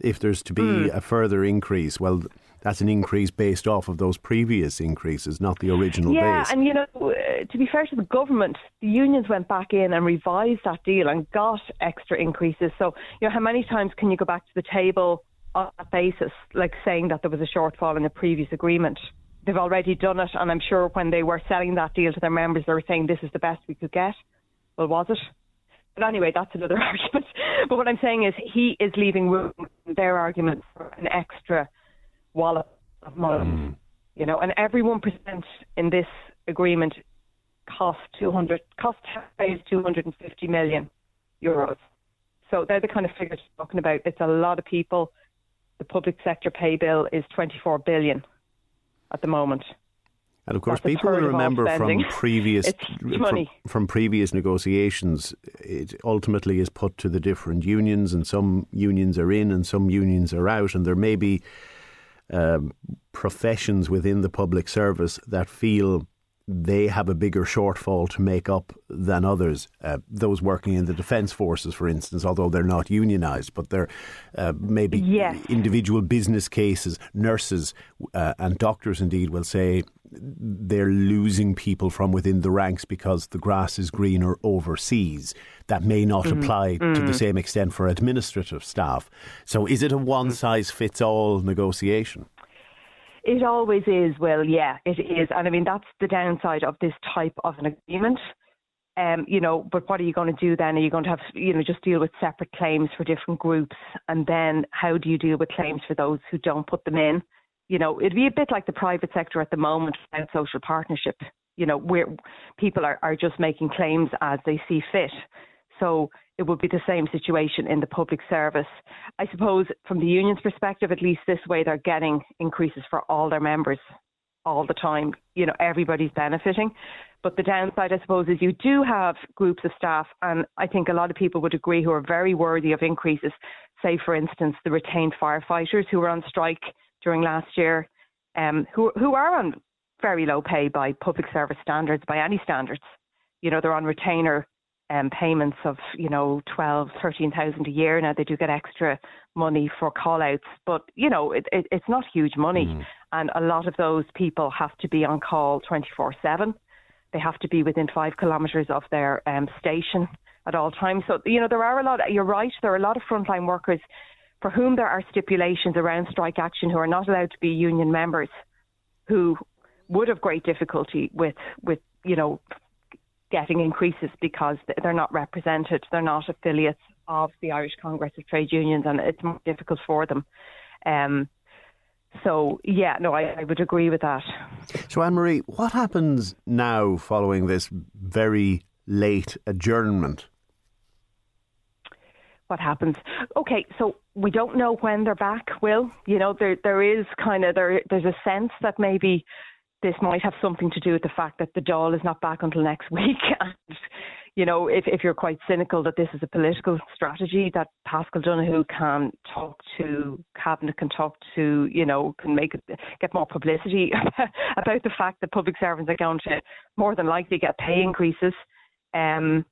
if there's to be mm. a further increase, well, that's an increase based off of those previous increases, not the original yeah, base. and you know, uh, to be fair to the government, the unions went back in and revised that deal and got extra increases. So, you know, how many times can you go back to the table on that basis, like saying that there was a shortfall in the previous agreement? They've already done it, and I'm sure when they were selling that deal to their members, they were saying this is the best we could get. Well, was it? But anyway, that's another (laughs) argument. But what I'm saying is he is leaving room in their argument for an extra wallop of money. Mm. You know, and every one percent in this agreement cost two hundred cost taxpayers two hundred and fifty million euros. So they're the kind of figures we're talking about. It's a lot of people. The public sector pay bill is twenty four billion at the moment. And of course, That's people will third of all remember from previous (laughs) from, from previous negotiations. It ultimately is put to the different unions, and some unions are in, and some unions are out, and there may be um, professions within the public service that feel they have a bigger shortfall to make up than others. Uh, those working in the defence forces, for instance, although they're not unionised, but they're uh, maybe Yes. individual business cases, nurses uh, and doctors indeed will say they're losing people from within the ranks because the grass is greener overseas. That may not apply to the same extent for administrative staff. So is it a one size fits all negotiation? It always is, Will. Yeah, it is. And I mean, that's the downside of this type of an agreement. Um, you know, but what are you going to do then? Are you going to have, you know, just deal with separate claims for different groups? And then how do you deal with claims for those who don't put them in? You know, it'd be a bit like the private sector at the moment without social partnership, you know, where people are, are just making claims as they see fit. So it would be the same situation in the public service. I suppose from the union's perspective, at least this way, they're getting increases for all their members all the time. You know, everybody's benefiting. But the downside, I suppose, is you do have groups of staff, and I think a lot of people would agree who are very worthy of increases. Say, for instance, the retained firefighters who were on strike during last year, um, who who are on very low pay by public service standards, by any standards. You know, they're on retainer um, payments of you know twelve, thirteen thousand a year. Now they do get extra money for call outs, but you know it, it, it's not huge money, and a lot of those people have to be on call twenty four seven. They have to be within five kilometres of their um, station at all times. So you know there are a lot. You're right. There are a lot of frontline workers for whom there are stipulations around strike action who are not allowed to be union members, who would have great difficulty with with you know getting increases because they're not represented, they're not affiliates of the Irish Congress of Trade Unions, and it's more difficult for them. Um, so, yeah, no, I, I would agree with that. So, Anne Marie, what happens now following this very late adjournment? What happens? Okay, so we don't know when they're back. Will you know there there is kind of there there's a sense that maybe this might have something to do with the fact that the Dáil is not back until next (laughs) week. And, you know, if, if you're quite cynical that this is a political strategy, that Paschal Donohoe can talk to Cabinet, can talk to, you know, can make get more publicity (laughs) about the fact that public servants are going to more than likely get pay increases. Um,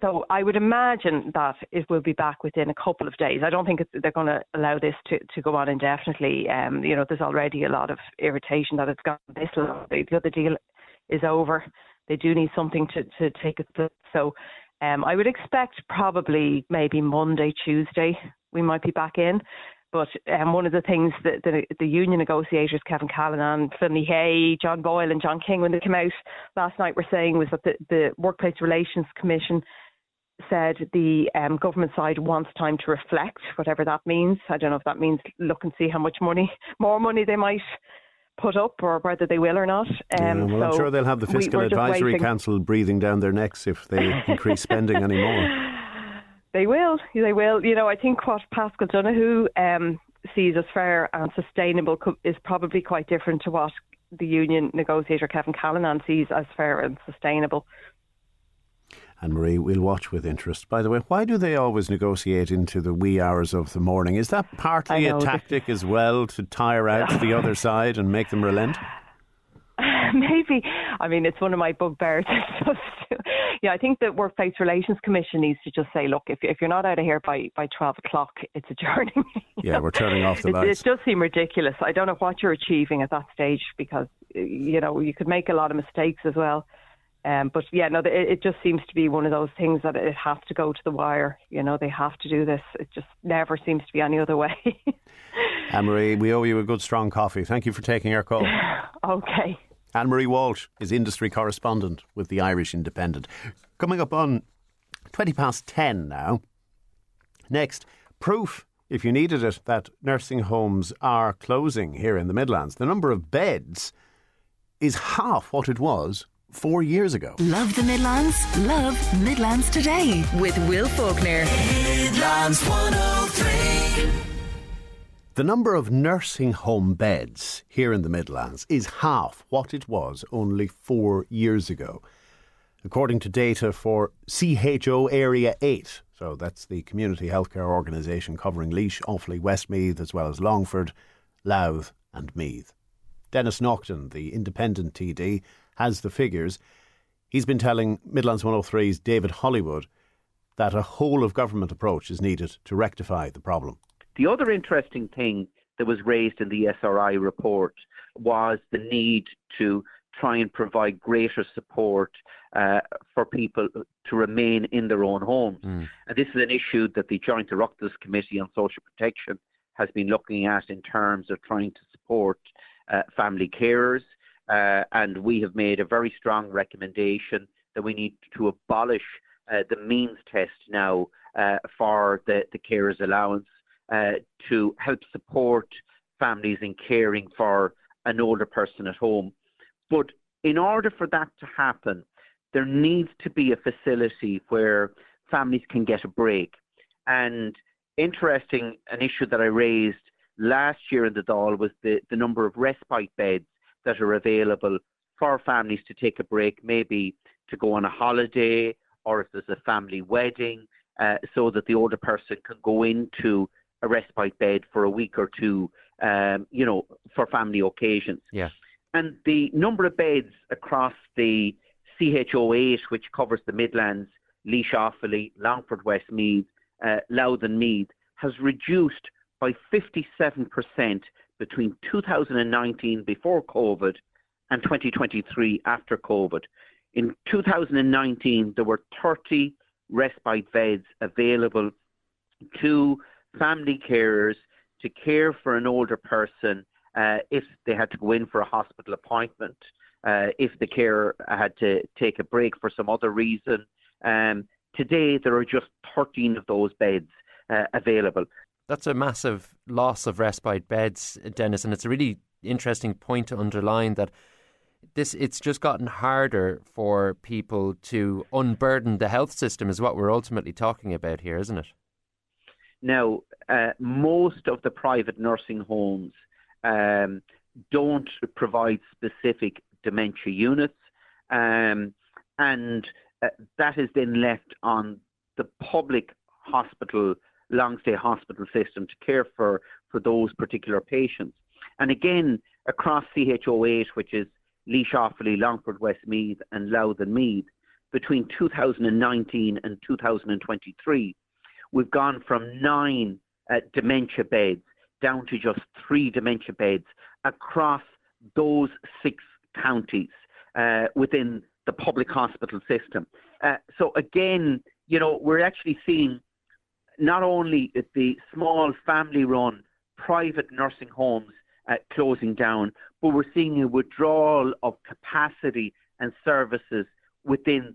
so I would imagine that it will be back within a couple of days. I don't think they're going to allow this to, to go on indefinitely. Um, you know, there's already a lot of irritation that it's gone this long. The other deal is over. They do need something to, to take it. So um, I would expect probably maybe Monday, Tuesday, we might be back in. But um, one of the things that the, the union negotiators, Kevin Callinan, Finley Hay, John Boyle, and John King, when they came out last night, were saying was that the, the Workplace Relations Commission said the um, government side wants time to reflect, whatever that means. I don't know if that means look and see how much money, (laughs) more money they might put up, or whether they will or not. Um, Yeah, well, I'm sure they'll have the Fiscal we're Advisory waiting. Council breathing down their necks if they (laughs) increase spending anymore. (laughs) They will. They will. You know, I think what Paschal Donohoe um, sees as fair and sustainable co- is probably quite different to what the union negotiator Kevin Callinan sees as fair and sustainable. And Marie, we'll watch with interest. By the way, why do they always negotiate into the wee hours of the morning? Is that partly a know, this- tactic as well to tire out the other side and make them relent? (laughs) Maybe. I mean, it's one of my bugbears. (laughs) Yeah, I think the Workplace Relations Commission needs to just say, look, if, if you're not out of here by, by 12 o'clock, it's adjourning. (laughs) yeah, know? we're turning off the it, lights. It does seem ridiculous. I don't know what you're achieving at that stage because, you know, you could make a lot of mistakes as well. Um, but yeah, no, it, it just seems to be one of those things that it has to go to the wire. You know, they have to do this. It just never seems to be any other way. (laughs) Anne Marie, we owe you a good strong coffee. Thank you for taking our call. (laughs) okay. Anne Marie Walsh is industry correspondent with the Irish Independent. Coming up on 20 past 10 now. Next, proof, if you needed it, that nursing homes are closing here in the Midlands. The number of beds is half what it was four years ago. Love the Midlands? Love Midlands Today with Will Faulkner. Midlands 103. The number of nursing home beds here in the Midlands is half what it was only four years ago. According to data for CHO Area 8, so that's the community healthcare organisation covering Laois, Offaly, Westmeath, as well as Longford, Louth, and Meath. Denis Naughten, the independent TD, has the figures. He's been telling Midlands 103's David Hollywood that a whole of government approach is needed to rectify the problem. The other interesting thing that was raised in the SRI report was the need to try and provide greater support uh, for people to remain in their own homes. Mm. And this is an issue that the Joint Oireachtas Committee on Social Protection has been looking at in terms of trying to support uh, family carers. Uh, and we have made a very strong recommendation that we need to abolish uh, the means test now uh, for the, the carers allowance uh, to help support families in caring for an older person at home. But in order for that to happen, there needs to be a facility where families can get a break. And interesting, an issue that I raised last year in the Dáil was the, the number of respite beds that are available for families to take a break, maybe to go on a holiday or if there's a family wedding, uh, so that the older person can go into a respite bed for a week or two, um, you know, for family occasions. Yeah. And the number of beds across the CHO8, which covers the Midlands, Laois Offaly, Longford Westmeath, uh, Louth and Meath, has reduced by 57% between 2019 before COVID and 2023 after COVID. In 2019, there were 30 respite beds available to family carers to care for an older person uh, if they had to go in for a hospital appointment, uh, if the carer had to take a break for some other reason. Um, today, there are just 13 of those beds uh, available. That's a massive loss of respite beds, Denis, and it's a really interesting point to underline that this it's just gotten harder for people to unburden the health system is what we're ultimately talking about here, isn't it? Now, uh, most of the private nursing homes um, don't provide specific dementia units, um, and uh, that is then left on the public hospital, long stay hospital system to care for, for those particular patients. And again, across CHO8, which is Laois Offaly, Longford Westmeath, and Louth and Meath, between 2019 and 2023, we've gone from nine uh, dementia beds down to just three dementia beds across those six counties uh, within the public hospital system. Uh, so again, you know, we're actually seeing not only the small family-run private nursing homes uh, closing down, but we're seeing a withdrawal of capacity and services within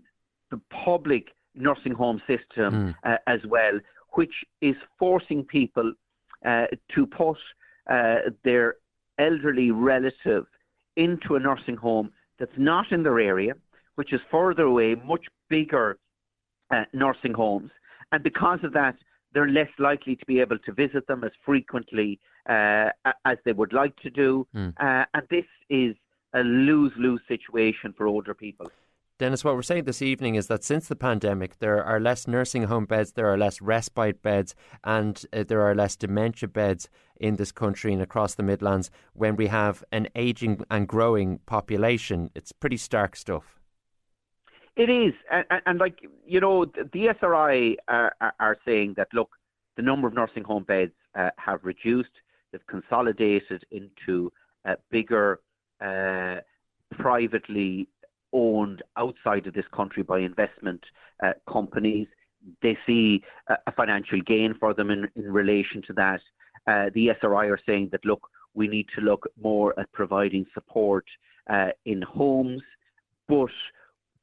the public nursing home system mm. uh, as well, which is forcing people uh, to put uh, their elderly relative into a nursing home that's not in their area, which is further away, much bigger uh, nursing homes. And because of that, they're less likely to be able to visit them as frequently uh, as they would like to do. Mm. and this is a lose lose situation for older people. Denis, what we're saying this evening is that since the pandemic, there are less nursing home beds, there are less respite beds, and uh, there are less dementia beds in this country and across the Midlands when we have an ageing and growing population. It's pretty stark stuff. It is, and, and, like you know, the SRI are, are, saying that look, the number of nursing home beds uh, have reduced. They've consolidated into uh, bigger, uh, privately owned outside of this country by investment uh, companies. They see a financial gain for them in, in relation to that. Uh, the SRI are saying that look, we need to look more at providing support uh, in homes, but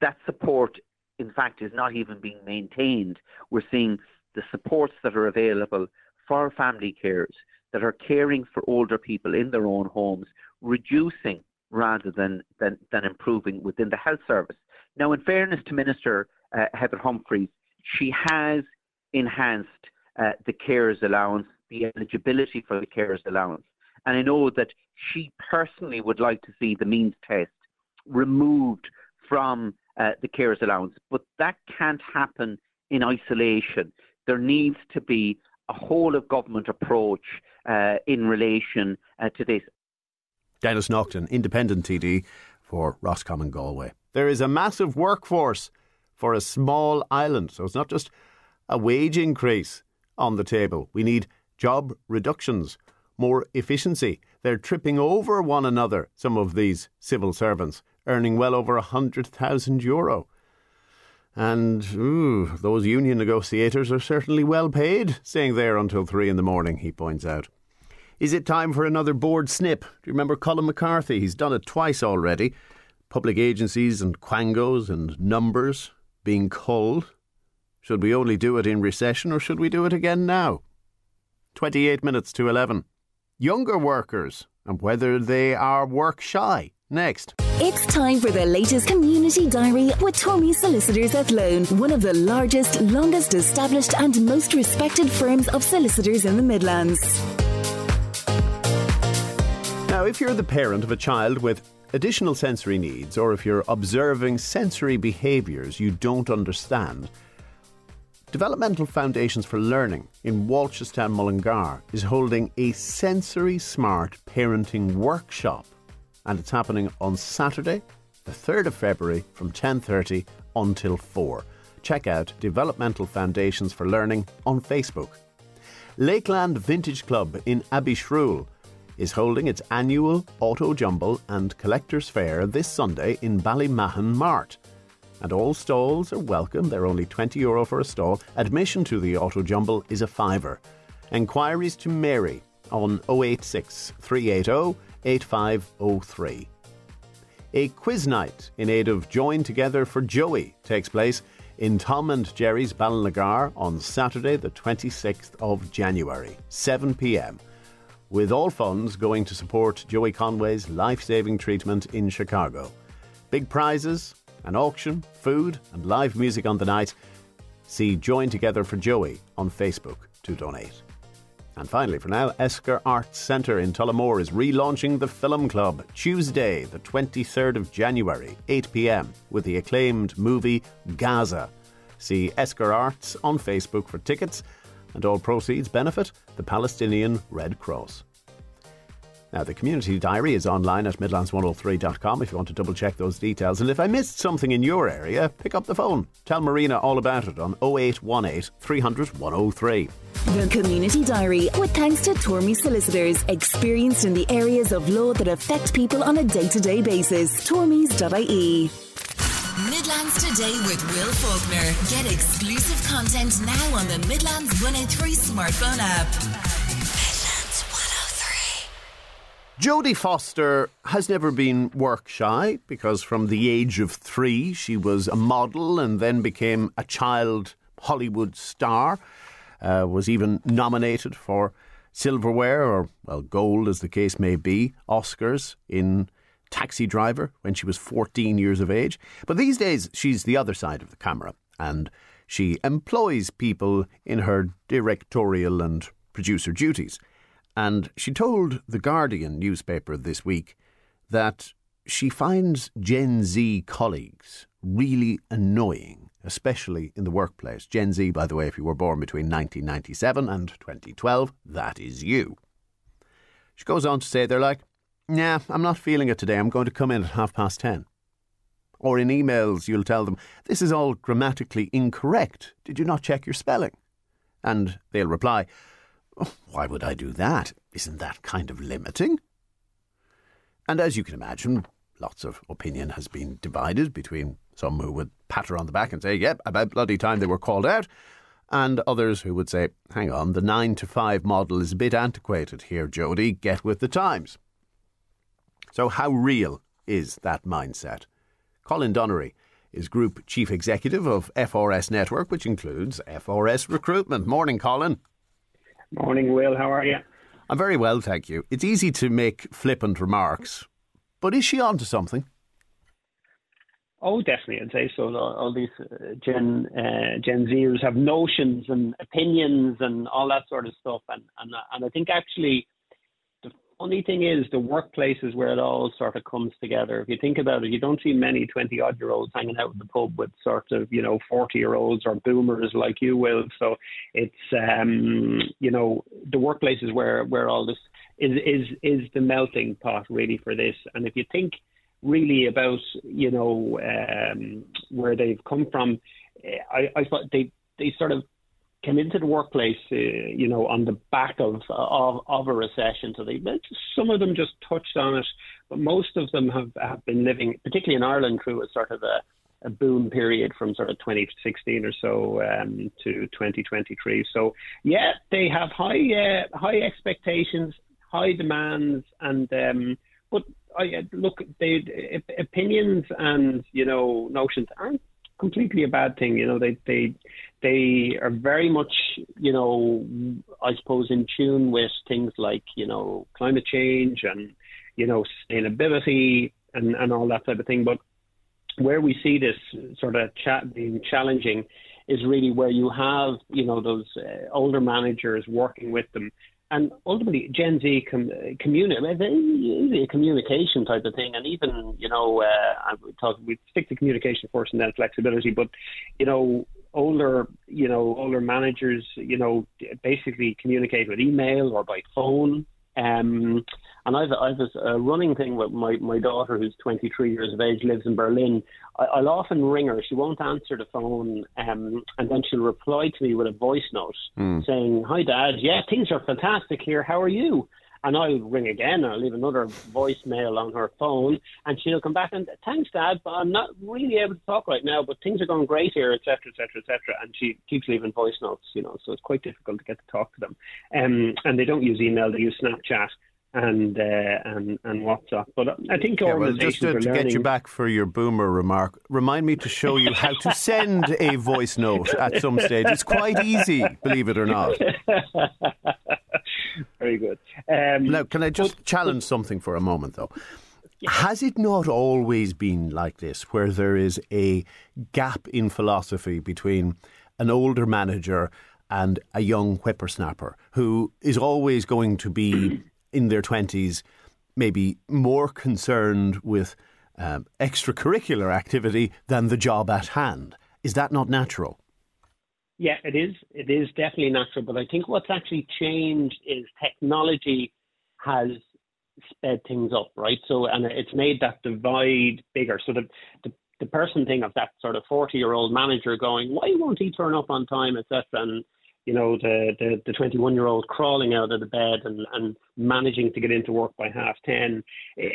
that support, in fact, is not even being maintained. We're seeing the supports that are available for family carers that are caring for older people in their own homes reducing rather than, than, than improving within the health service. Now, in fairness to Minister uh, Heather Humphreys, she has enhanced uh, the carers allowance, the eligibility for the carers allowance. And I know that she personally would like to see the means test removed from uh, the carers allowance, but that can't happen in isolation. There needs to be a whole of government approach uh, in relation uh, to this. Denis Naughten, independent TD for Roscommon Galway. There is a massive workforce for a small island, so it's not just a wage increase on the table. We need job reductions, more efficiency. They're tripping over one another, some of these civil servants, earning well over a hundred thousand euro. And ooh, those union negotiators are certainly well paid, staying there until three in the morning, he points out. Is it time for another Bord Snip? Do you remember Colm McCarthy? He's done it twice already. Public agencies and quangos and numbers being culled. Should we only do it in recession or should we do it again now? 28 minutes to 11. Younger workers and whether they are work shy. Next. It's time for the latest community diary with Tormey Solicitors Athlone, one of the largest, longest established, and most respected firms of solicitors in the Midlands. Now, if you're the parent of a child with additional sensory needs, or if you're observing sensory behaviours you don't understand, Developmental Foundations for Learning in Walshestown Mullingar is holding a sensory smart parenting workshop and it's happening on Saturday, the 3rd of February from 10:30 until 4. Check out Developmental Foundations for Learning on Facebook. Lakeland Vintage Club in Abbeyshrule is holding its annual Auto Jumble and Collectors Fair this Sunday in Ballymahon Mart. And all stalls are welcome. They're only 20 euro for a stall. Admission to the Auto Jumble is a fiver. Enquiries to Mary on 086 380 8503. A quiz night in aid of Join Together for Joey takes place in Tom and Jerry's Ballinagar on Saturday, the 26th of January, 7 pm, with all funds going to support Joey Conway's life saving treatment in Chicago. Big prizes, an auction, food, and live music on the night. See Join Together for Joey on Facebook to donate. And finally, for now, Esker Arts Centre in Tullamore is relaunching the Film Club Tuesday, the 23rd of January, 8 pm, with the acclaimed movie Gaza. See Esker Arts on Facebook for tickets, and all proceeds benefit the Palestinian Red Cross. Now, the community diary is online at Midlands103.com if you want to double check those details. And if I missed something in your area, pick up the phone. Tell Marina all about it on 0818 300 103. The Community Diary, with thanks to Tormey Solicitors, experienced in the areas of law that affect people on a day to day basis. Tormeys.ie. Midlands Today with Will Faulkner. Get exclusive content now on the Midlands 103 smartphone app. Jodie Foster has never been work shy because from the age of three she was a model and then became a child Hollywood star. Uh, was even nominated for silverware or, well, gold as the case may be, Oscars in Taxi Driver when she was 14 years of age. But these days she's the other side of the camera and she employs people in her directorial and producer duties. And she told The Guardian newspaper this week that she finds Gen Z colleagues really annoying, especially in the workplace. Gen Z, by the way, if you were born between 1997 and 2012, that is you. She goes on to say they're like, Nah, I'm not feeling it today. I'm going to come in at half past ten. Or in emails, you'll tell them, This is all grammatically incorrect. Did you not check your spelling? And they'll reply, (laughs) Why would I do that? Isn't that kind of limiting? And as you can imagine, lots of opinion has been divided between some who would pat her on the back and say, Yep, about bloody time they were called out, and others who would say, Hang on, the 9 to 5 model is a bit antiquated here, Jodie, get with the times. So, how real is that mindset? Colin Donnery is Group Chief Executive of FRS Network, which includes FRS Recruitment. Morning, Colin. Morning, Will. How are you? I'm very well, thank you. It's easy to make flippant remarks, but is she on to something? Oh, definitely, I'd say so. All these uh, Gen uh, Gen Zers have notions and opinions and all that sort of stuff, and and and I think actually funny thing is the workplaces where it all sort of comes together. If you think about it, you don't see many 20 odd year olds hanging out in the pub with sort of, you know, 40 year olds or boomers like you will. So it's, um, you know, the workplaces where, where all this is, is, is the melting pot really for this. And if you think really about, you know, um, where they've come from, I, I thought they, they sort of came into the workplace, uh, you know, on the back of, of of a recession. So they some of them just touched on it, but most of them have have been living, particularly in Ireland, through a sort of a, a boom period from sort of 2016 or so um, to 2023. So yeah, they have high uh, high expectations, high demands, and um, but I look, they opinions and you know notions aren't completely a bad thing. You know, they they they are very much, you know, I suppose in tune with things like you know climate change and you know sustainability and and all that type of thing. But where we see this sort of chat being challenging is really where you have you know those uh, older managers working with them and ultimately Gen Z com- communicate a communication type of thing, and even you know uh, we talk we stick to communication first and then flexibility, but you know older you know older managers you know basically communicate with email or by phone um, and I've I've a running thing with my my daughter who's 23 years of age, lives in Berlin. I, will often ring her. She won't answer the phone, um, and then she'll reply to me with a voice note mm. saying, "Hi, Dad. Yeah, things are fantastic here. How are you?" And I'll ring again. I'll leave another voicemail on her phone, and she'll come back and thanks, Dad, but I'm not really able to talk right now. But things are going great here, etc., etc., etc. And she keeps leaving voice notes, you know, so it's quite difficult to get to talk to them. Um, and they don't use email; they use Snapchat and uh, and and WhatsApp. But I think yeah, well, just to, to get you back for your boomer remark, remind me to show you how to send a voice note at some stage. It's quite easy, believe it or not. (laughs) Very good. Um, now, can I just but, challenge something for a moment, though? Has it not always been like this, where there is a gap in philosophy between an older manager and a young whippersnapper who is always going to be (clears throat) in their 20s maybe more concerned with um, extracurricular activity than the job at hand? Is that not natural? Yeah, it is. It is definitely natural. But I think what's actually changed is technology has sped things up, right? So, and it's made that divide bigger. So the, the, the person thing of that sort of 40 year old manager going, why won't he turn up on time, etc. And, you know, the, the, the 21 year old crawling out of the bed and, and managing to get into work by half 10. Eh,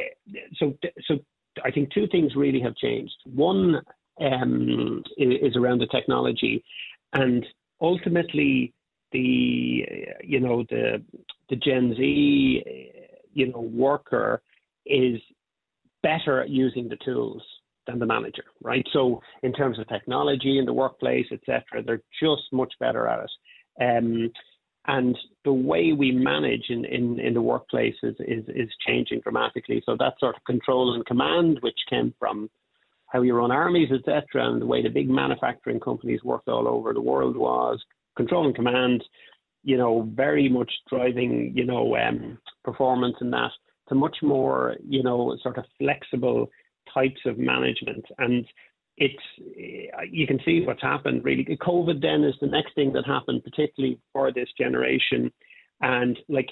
so, so I think two things really have changed. One um, is around the technology and ultimately the you know the the Gen Z you know worker is better at using the tools than the manager, right? So in terms of technology in the workplace, etc., they're just much better at it. Um, and the way we manage in, in, in the workplace is, is, is changing dramatically. So that sort of control and command, which came from how you run armies, etc., and the way the big manufacturing companies worked all over the world was control and command, you know, very much driving, you know, um, performance in that to much more, you know, sort of flexible types of management. And it's, you can see what's happened really. COVID then is the next thing that happened, particularly for this generation. And like,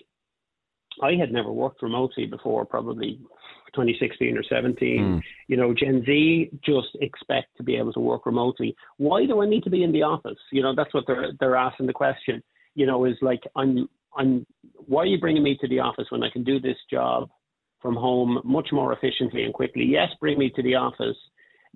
I had never worked remotely before, probably 2016 or 17. Mm. You know, Gen Z just expect to be able to work remotely. Why do I need to be in the office? You know, that's what they're they're asking the question. You know, is like I'm I'm why are you bringing me to the office when I can do this job from home much more efficiently and quickly? Yes, bring me to the office.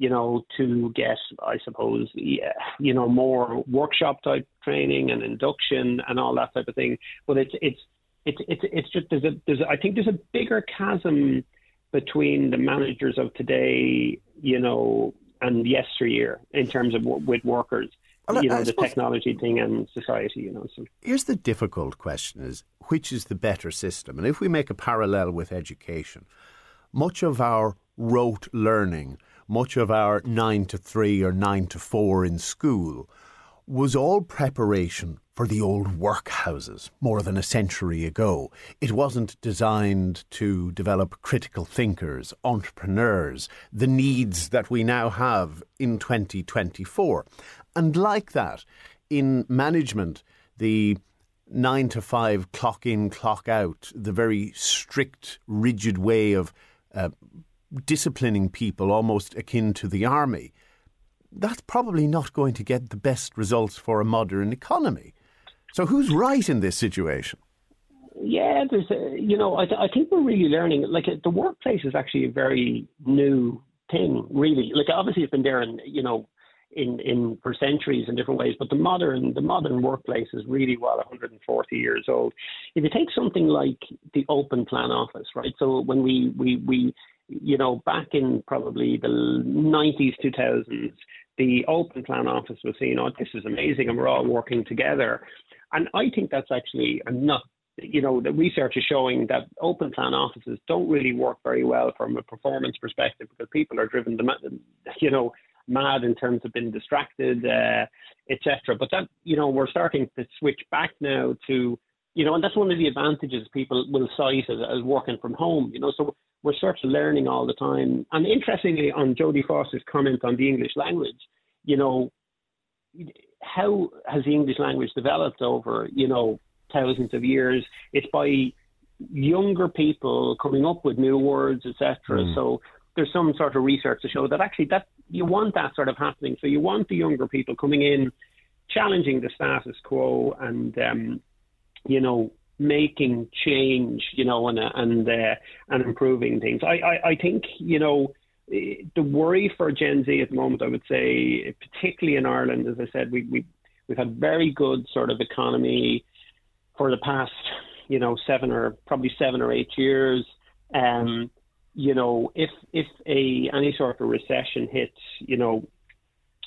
You know, to get, I suppose, yeah, you know, more workshop type training and induction and all that type of thing. But it's it's it's it's it's just there's a there's a, I think there's a bigger chasm between the managers of today, you know, and yesteryear in terms of with workers. Well, you know, the technology thing and society, you know. So. Here's the difficult question is which is the better system? And if we make a parallel with education, much of our rote learning, much of our nine to three or nine to four in school was all preparation for the old workhouses more than a century ago. It wasn't designed to develop critical thinkers, entrepreneurs, the needs that we now have in 2024. And like that, in management, the nine to five clock in, clock out, the very strict, rigid way of uh, disciplining people, almost akin to the army, that's probably not going to get the best results for a modern economy. So who's right in this situation? Yeah, there's a, you know, I, I think we're really learning. Like the workplace is actually a very new thing, really. Like obviously it's been there, and you know, in in for centuries in different ways. But the modern the modern workplace is really well 140 years old. If you take something like the open plan office, right? So when we we we you know back in probably the 90s 2000s, the open plan office was saying, "Oh, this is amazing," and we're all working together. And I think that's actually not, you know, the research is showing that open plan offices don't really work very well from a performance perspective because people are driven, you know, mad in terms of being distracted, uh, etc. But that, you know, we're starting to switch back now to, you know, and that's one of the advantages people will cite as, as working from home, you know, so we're sort of learning all the time. And interestingly, on Jodie Foster's comment on the English language, you know, how has the English language developed over, you know, thousands of years? It's by younger people coming up with new words, etc. Mm. So there's some sort of research to show that actually that you want that sort of happening. So you want the younger people coming in, challenging the status quo, and um, you know making change, you know, and and uh, and improving things. I, I I think you know the worry for Gen Z at the moment, I would say, particularly in Ireland, as I said, we, we we've had very good sort of economy for the past, you know, seven or probably seven or eight years. Um, you know, if if a any sort of recession hits, you know,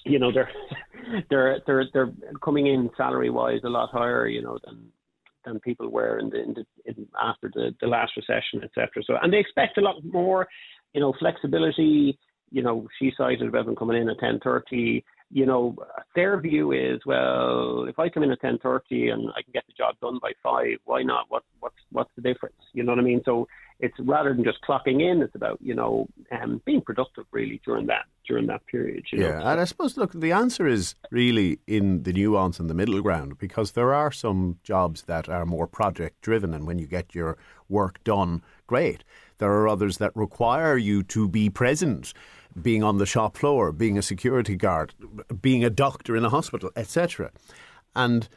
you know they're (laughs) they're they're they're coming in salary wise a lot higher, you know, than than people were in the, in the in, after the, the last recession, etc. So, and they expect a lot more you know, flexibility, you know, she cited about them coming in at 10.30. You know, their view is, well, if I come in at 10.30 and I can get the job done by 5, why not? What, what's, what's the difference? You know what I mean? So it's rather than just clocking in, it's about, you know, um, being productive really during that during that period. yeah, know? and I suppose, look, the answer is really in the nuance and the middle ground because there are some jobs that are more project driven and when you get your work done, great. There are others that require you to be present, being on the shop floor, being a security guard, being a doctor in a hospital, etc. And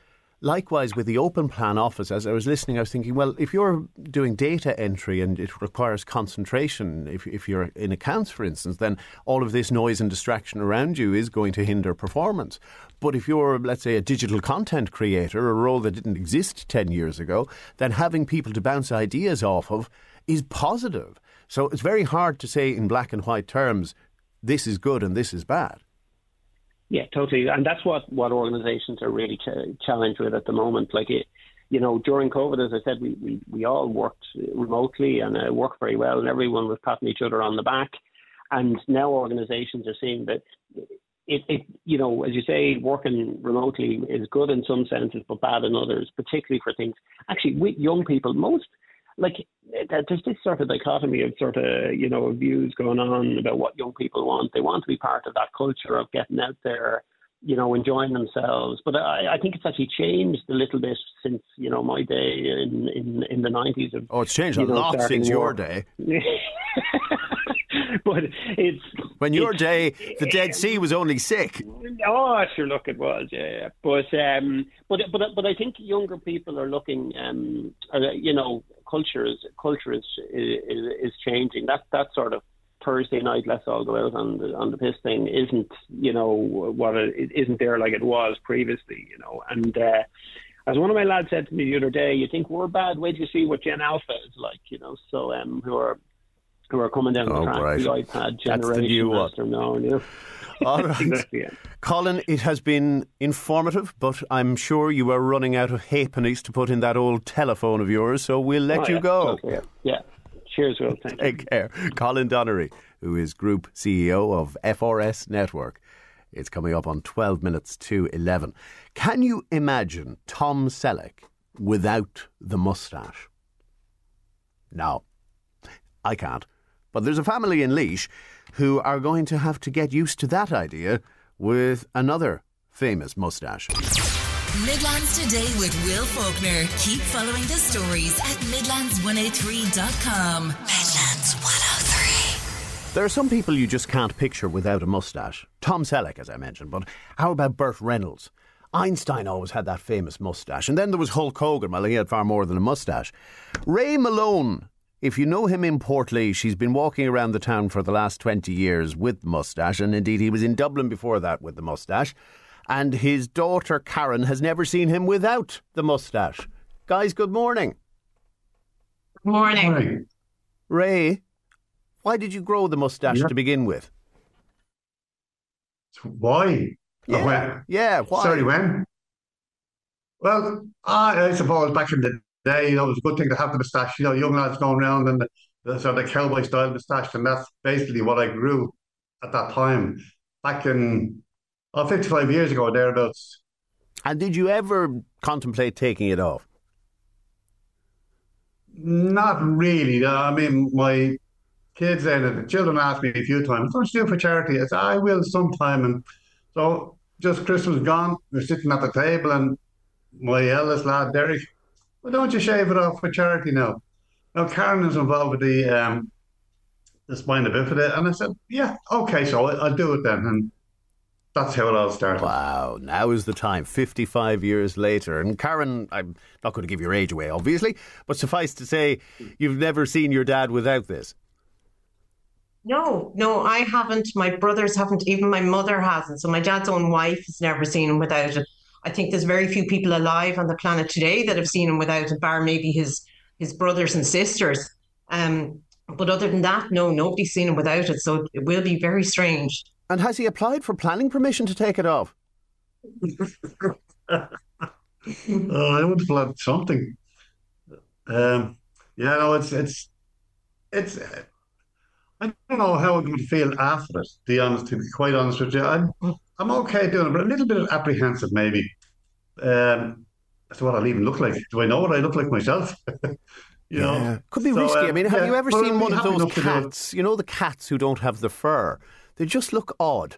likewise with the open plan office, as I was listening, I was thinking, well, if you're doing data entry and it requires concentration, if, if you're in accounts, for instance, then all of this noise and distraction around you is going to hinder performance. But if you're, let's say, a digital content creator, a role that didn't exist 10 years ago, then having people to bounce ideas off of is positive. So it's very hard to say in black and white terms, this is good and this is bad. Yeah, totally, and that's what what organisations are really ch- challenged with at the moment. Like it, you know, during COVID, as I said, we we, we all worked remotely and uh, worked very well, and everyone was patting each other on the back. And now organisations are seeing that it, it, you know, as you say, working remotely is good in some senses, but bad in others, particularly for things. Actually, with young people, most like there's this sort of dichotomy of sort of you know views going on about what young people want. They want to be part of that culture of getting out there, you know, enjoying themselves. But I, I think it's actually changed a little bit since you know my day in in, in the nineties. Oh, it's changed a know, lot since your day. (laughs) but it's when your day the Dead (laughs) Sea was only sick. Oh, sure, look, it was, yeah, yeah. But um, but but but I think younger people are looking, um, are, you know, culture is culture is, is is changing. That that sort of Thursday night, let's all go out on the on the piss thing isn't, you know, what it, it isn't there like it was previously, you know, and. uh as one of my lads said to me the other day, you think we're bad. Wait till you see what Gen Alpha is like, you know. So um, who are who are coming down the Oh, track, right. the iPad generation. That's the new one. Now, you know. (laughs) All right. Exactly, yeah. Colin, it has been informative, but I'm sure you are running out of halfpennies to put in that old telephone of yours, so we'll let Oh, you yeah. go. Okay, yeah. yeah. Cheers, Will. Thank you. Take care. Colin Donnery, who is Group CEO of FRS Network. It's coming up on 12 minutes to 11. Can you imagine Tom Selleck without the moustache? No, I can't. But there's a family in Laois who are going to have to get used to that idea with another famous moustache. Midlands Today with Will Faulkner. Keep following the stories at Midlands103.com. Midlands 103. There are some people you just can't picture without a moustache. Tom Selleck, as I mentioned, but how about Burt Reynolds? Einstein always had that famous moustache. And then there was Hulk Hogan. Well, he had far more than a moustache. Ray Malone, if you know him in Portlaoise, he's been walking around the town for the last 20 years with the moustache. And indeed, he was in Dublin before that with the moustache. And his daughter Karen has never seen him without the moustache. Guys, good morning. Good Morning. Ray, why did you grow the moustache Yeah. to begin with? Why? Oh, yeah, Or when? yeah, why? Sorry, when? Well, I, I suppose back in the day, you know, it was a good thing to have the moustache. You know, young lads going around and the, the sort of cowboy style moustache, and that's basically what I grew at that time. Back in oh, 55 years ago, thereabouts. And did you ever contemplate taking it off? Not really. Uh, I mean, my kids and the children asked me a few times, "What do you do for charity?" I said, "I will sometime." And so, just Christmas gone, we're sitting at the table, and my eldest lad, Derek, "Why don't you shave it off for charity now?" Now, Karen is involved with the um, the spina bifida, and I said, "Yeah, okay, so I- I'll do it then." And that's how it all started. Wow, now is the time, 55 years later. And Karen, I'm not going to give your age away, obviously, but suffice to say, you've never seen your dad without this. No, no, I haven't. My brothers haven't. Even my mother hasn't. So my dad's own wife has never seen him without it. I think there's very few people alive on the planet today that have seen him without a bar maybe his his brothers and sisters. Um, but other than that, no, nobody's seen him without it. So it will be very strange. And has he applied for planning permission to take it off? (laughs) Oh, I would have planned something. Um, yeah, no, it's it's it's. uh, I don't know how I'm going to feel after it. To be honest, to be quite honest with you, I'm I'm okay doing it, but a little bit apprehensive maybe. Um, as to what I'll even look like. Do I know what I look like myself? (laughs) you know, Could be So, risky. I um, mean, have yeah, you ever seen one of those enough to do it. cats? You know, the cats who don't have the fur? They just look odd.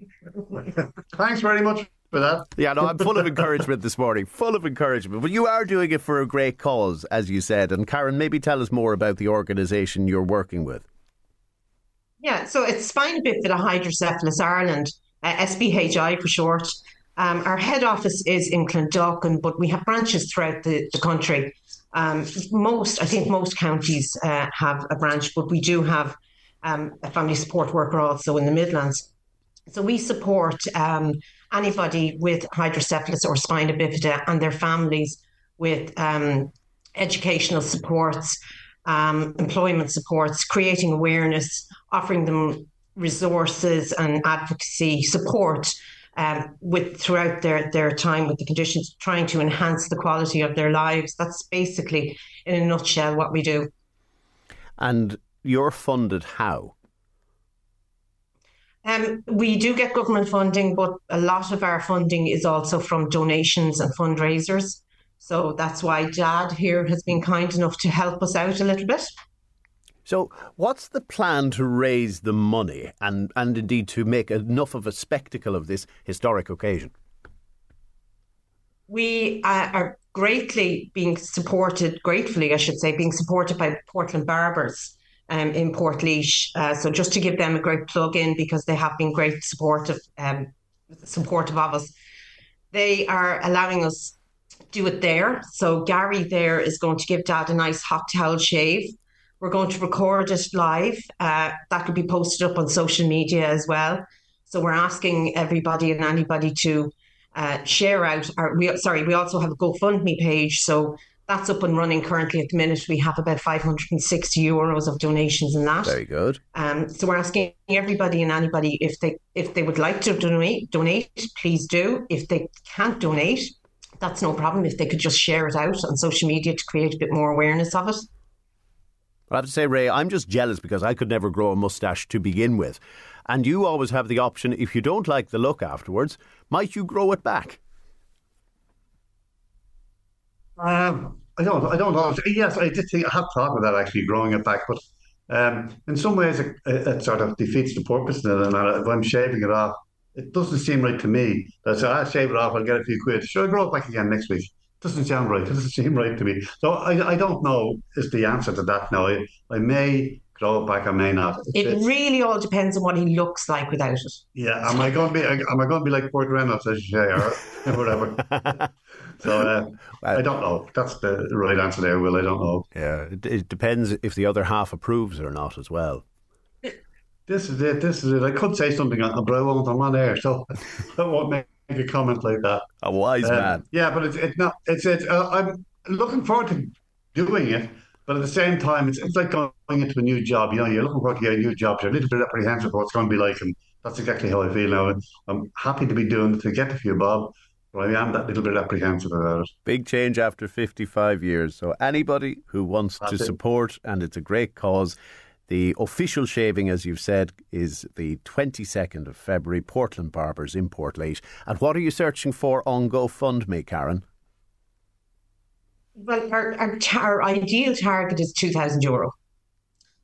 (laughs) Thanks very much for that. Yeah, no, I'm full of (laughs) encouragement this morning. Full of encouragement. But you are doing it for a great cause, as you said. And Karen, maybe tell us more about the organisation you're working with. Yeah, so it's Spina Bifida Hydrocephalus Ireland, uh, SBHI for short. Um, our head office is in Clondalkin, but we have branches throughout the, the country. Um, most, I think most counties uh, have a branch, but we do have um, a family support worker also in the Midlands. So we support um, anybody with hydrocephalus or spina bifida and their families with um, educational supports, um, employment supports, creating awareness, offering them resources and advocacy support um, with throughout their, their time with the conditions, trying to enhance the quality of their lives. That's basically, in a nutshell, what we do. And you're funded how? Um, we do get government funding, but a lot of our funding is also from donations and fundraisers. So that's why Dad here has been kind enough to help us out a little bit. So, what's the plan to raise the money and, and indeed to make enough of a spectacle of this historic occasion? We uh, are greatly being supported, gratefully, I should say, being supported by Portland Barbers. um, in Portlaoise. Uh, so just to give them a great plug in because they have been great supportive um, supportive of us. They are allowing us to do it there. So Gary there is going to give Dad a nice hot towel shave. We're going to record it live. Uh, that will be posted up on social media as well. So we're asking everybody and anybody to uh, share out our. We sorry, we also have a GoFundMe page. So that's up and running currently at the minute. We have about 560 euros of donations in that. Very good. Um, so we're asking everybody and anybody if they if they would like to donate, donate, please do. If they can't donate, that's no problem. If they could just share it out on social media to create a bit more awareness of it. I have to say, Ray, I'm just jealous because I could never grow a moustache to begin with. And you always have the option, if you don't like the look afterwards, might you grow it back? Um, I don't. I don't know. Yes, I did think I have thought of that actually, growing it back, but um, in some ways it, it, sort of defeats the purpose. And if I'm shaving it off, it doesn't seem right to me. That so I'll shave it off. I'll get a few quid. Should I grow it back again next week? Doesn't sound right. It (laughs) doesn't seem right to me. So I, I don't know is the answer to that now. I, I may grow it back, I may not. It's, it really all depends on what he looks like without it. Yeah, am I going to be? Am I going to be like Burt Reynolds, as you say, or (laughs) whatever? So uh, I don't know. That's the right answer there, Will. I don't know. Yeah, it, it, depends if the other half approves or not as well. This is it. This is it. I could say something, but I won't. I'm on air, so (laughs) I won't make a comment like that. A wise uh, man. Yeah, but it's it's not. It's it. Uh, I'm looking forward to doing it. But at the same time, it's, it's like going into a new job. You know, you're looking forward to get a new job. You're a little bit apprehensive what it's going to be like, and that's exactly how I feel now. I'm happy to be doing it to get a few bob, but I am that little bit apprehensive about it. Big change after 55 years. So anybody who wants That's to it. support, and it's a great cause, the official shaving, as you've said, is the 22nd of February, Portland Barbers in Portlaoise. And what are you searching for on GoFundMe, Karen? Well, our, our, our ideal target is 2,000 euro.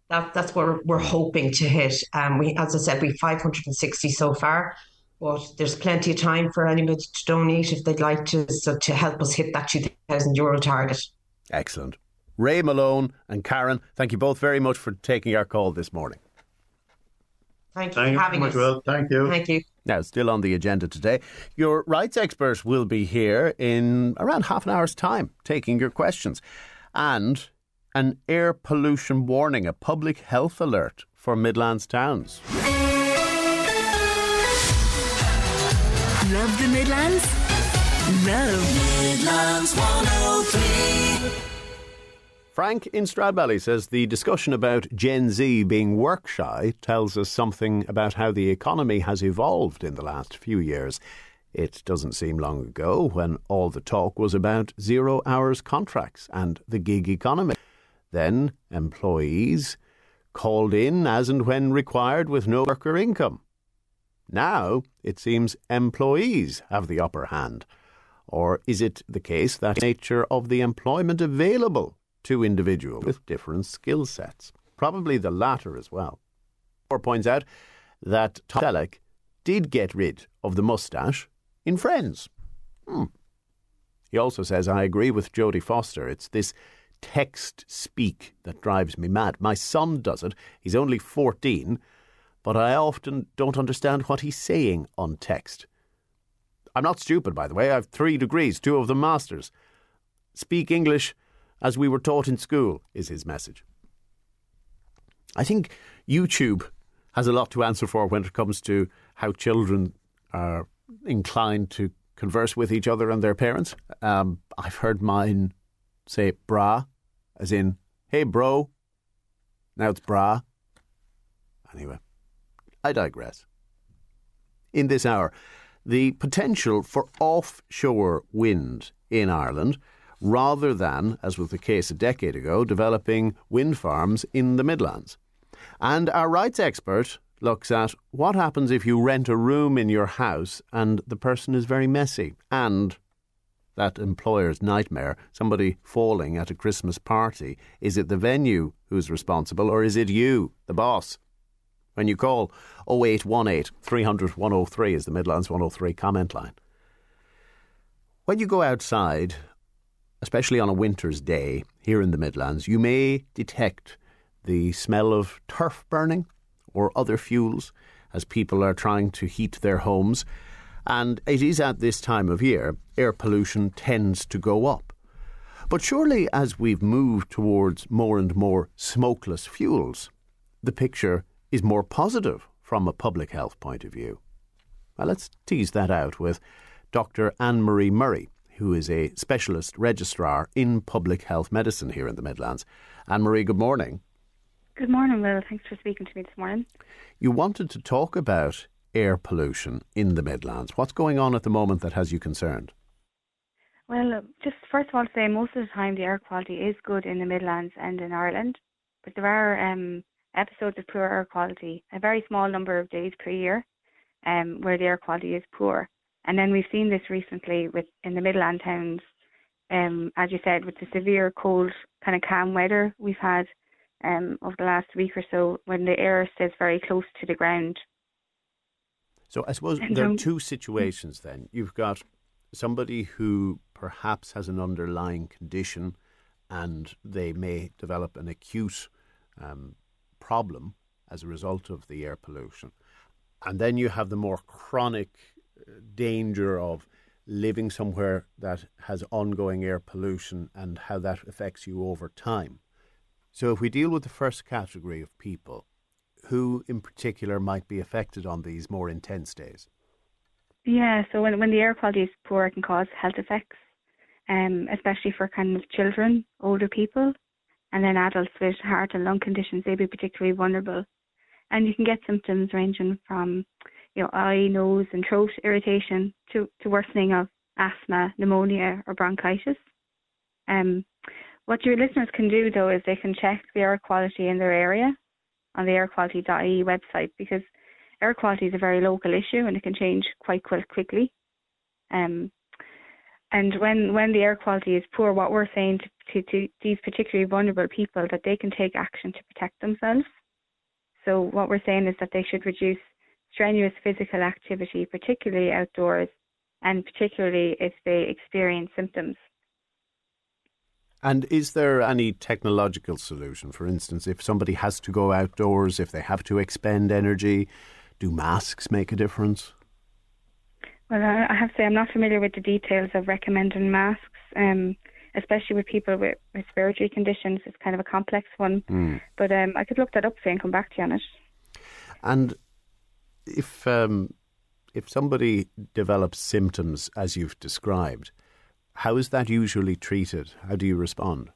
That, that's what we're, we're hoping to hit. Um, we, as I said, we 560 so far. But there's plenty of time for anybody to donate if they'd like to, so to help us hit that 2,000 euro target. Excellent. Ray Malone and Karen, thank you both very much for taking our call this morning. Thank you thank for having you us. Well. Thank you. Thank you. Now, still on the agenda today, your rights expert will be here in around half an hour's time, taking your questions. And an air pollution warning, a public health alert for Midlands towns. Love the Midlands? Love Midlands 103. Frank in Stradbally says the discussion about Gen Z being work shy tells us something about how the economy has evolved in the last few years. It doesn't seem long ago when all the talk was about zero hours contracts and the gig economy. Then employees called in as and when required with no worker income. Now it seems employees have the upper hand. Or is it the case that the nature of the employment available to individuals with different skill sets? Probably the latter as well. Or points out that Tom Selleck did get rid of the moustache in Friends. Hmm. He also says, I agree with Jodie Foster. It's this text speak that drives me mad. My son does it. He's only 14 but I often don't understand what he's saying on text. I'm not stupid, by the way. I've three degrees, two of them masters. Speak English as we were taught in school, is his message. I think YouTube has a lot to answer for when it comes to how children are inclined to converse with each other and their parents. Um, I've heard mine say bra, as in, hey bro. Now it's bra. Anyway. I digress. In this hour, the potential for offshore wind in Ireland rather than, as was the case a decade ago, developing wind farms in the Midlands. And our rights expert looks at what happens if you rent a room in your house and the person is very messy and that employer's nightmare, somebody falling at a Christmas party. Is it the venue who's responsible or is it you, the boss? When you call 0818 300 103 is the Midlands 103 comment line. When you go outside, especially on a winter's day here in the Midlands, you may detect the smell of turf burning or other fuels as people are trying to heat their homes. And it is at this time of year air pollution tends to go up. But surely, as we've moved towards more and more smokeless fuels, the picture is more positive from a public health point of view. Well, let's tease that out with Dr. Anne Marie Murray, who is a specialist registrar in public health medicine here in the Midlands. Anne Marie, good morning. Good morning, Will. Thanks for speaking to me this morning. You wanted to talk about air pollution in the Midlands. What's going on at the moment that has you concerned? Well, just first of all, to say most of the time the air quality is good in the Midlands and in Ireland, but there are um, episodes of poor air quality, a very small number of days per year, um, where the air quality is poor. And then we've seen this recently with in the Midland towns, um, as you said, with the severe cold, kind of calm weather we've had um, over the last week or so, when the air stays very close to the ground. So I suppose and there are two situations. Then you've got somebody who perhaps has an underlying condition, and they may develop an acute um, problem as a result of the air pollution. And then you have the more chronic danger of living somewhere that has ongoing air pollution and how that affects you over time. So, if we deal with the first category of people, who in particular might be affected on these more intense days? Yeah, so when, when the air quality is poor, it can cause health effects, um, especially for kind of children, older people, and then adults with heart and lung conditions. They'd be particularly vulnerable. And you can get symptoms ranging from you know, eye, nose, and throat irritation to, to worsening of asthma, pneumonia, or bronchitis. Um, what your listeners can do though is they can check the air quality in their area on the airquality.ie website because air quality is a very local issue and it can change quite quite quickly. Um, and when when the air quality is poor, what we're saying to, to, to these particularly vulnerable people that they can take action to protect themselves. So what we're saying is that they should reduce strenuous physical activity, particularly outdoors, and particularly if they experience symptoms. And is there any technological solution? For instance, if somebody has to go outdoors, if they have to expend energy, do masks make a difference? Well, I have to say I'm not familiar with the details of recommending masks, um, especially with people with respiratory conditions. It's kind of a complex one, mm. but um, I could look that up for you and come back to you on it. And if um, if somebody develops symptoms as you've described, how is that usually treated? How do you respond?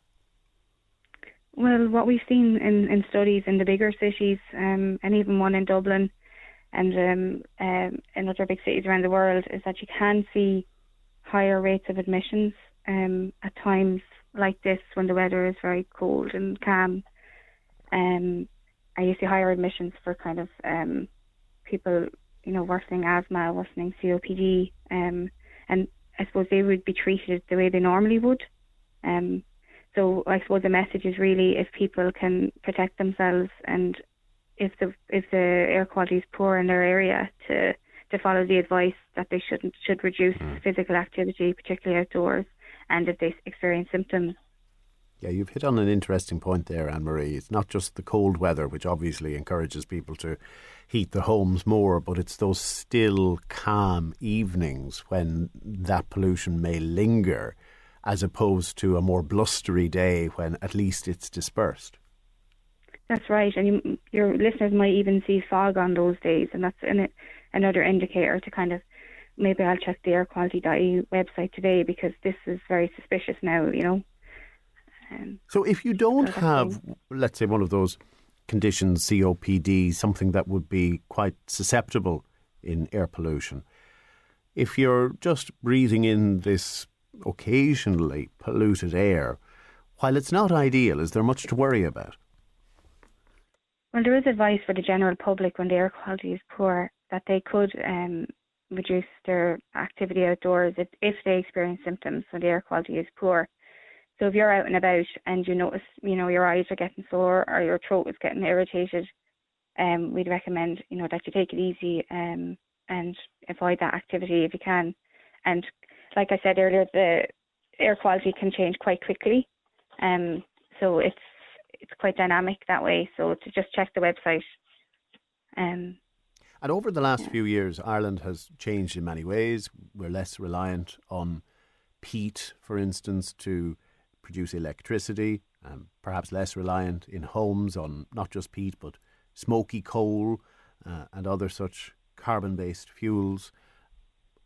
Well, what we've seen in, in studies in the bigger cities, um, and even one in Dublin, and um, um, in other big cities around the world, is that you can see higher rates of admissions um, at times like this when the weather is very cold and calm. Um, and you see higher admissions for kind of um, people, you know, worsening asthma, worsening COPD, um, and I suppose they would be treated the way they normally would. Um, so I suppose the message is really if people can protect themselves and if the if the air quality is poor in their area to to follow the advice that they shouldn't should reduce mm. physical activity, particularly outdoors, and if they experience symptoms. Yeah, you've hit on an interesting point there, Anne Marie. It's not just the cold weather, which obviously encourages people to heat the homes more, but it's those still calm evenings when that pollution may linger, as opposed to a more blustery day when at least it's dispersed. That's right, and you, your listeners might even see fog on those days, and that's an, another indicator to kind of maybe I'll check the air quality website today because this is very suspicious now, you know. So if you don't have, let's say, one of those conditions, COPD, something that would be quite susceptible in air pollution. If you're just breathing in this occasionally polluted air, while it's not ideal, is there much to worry about? Well, there is advice for the general public when the air quality is poor that they could um, reduce their activity outdoors if, if they experience symptoms when the air quality is poor. So if you're out and about and you notice, you know, your eyes are getting sore or your throat is getting irritated, um, we'd recommend, you know, that you take it easy um, and avoid that activity if you can. And like I said earlier, the air quality can change quite quickly. Um, so it's it's quite dynamic that way. So to just check the website. Um, and over the last few years, Ireland has changed in many ways. We're less reliant on peat, for instance, to produce electricity, um, perhaps less reliant in homes on not just peat, but smoky coal uh, and other such carbon based fuels.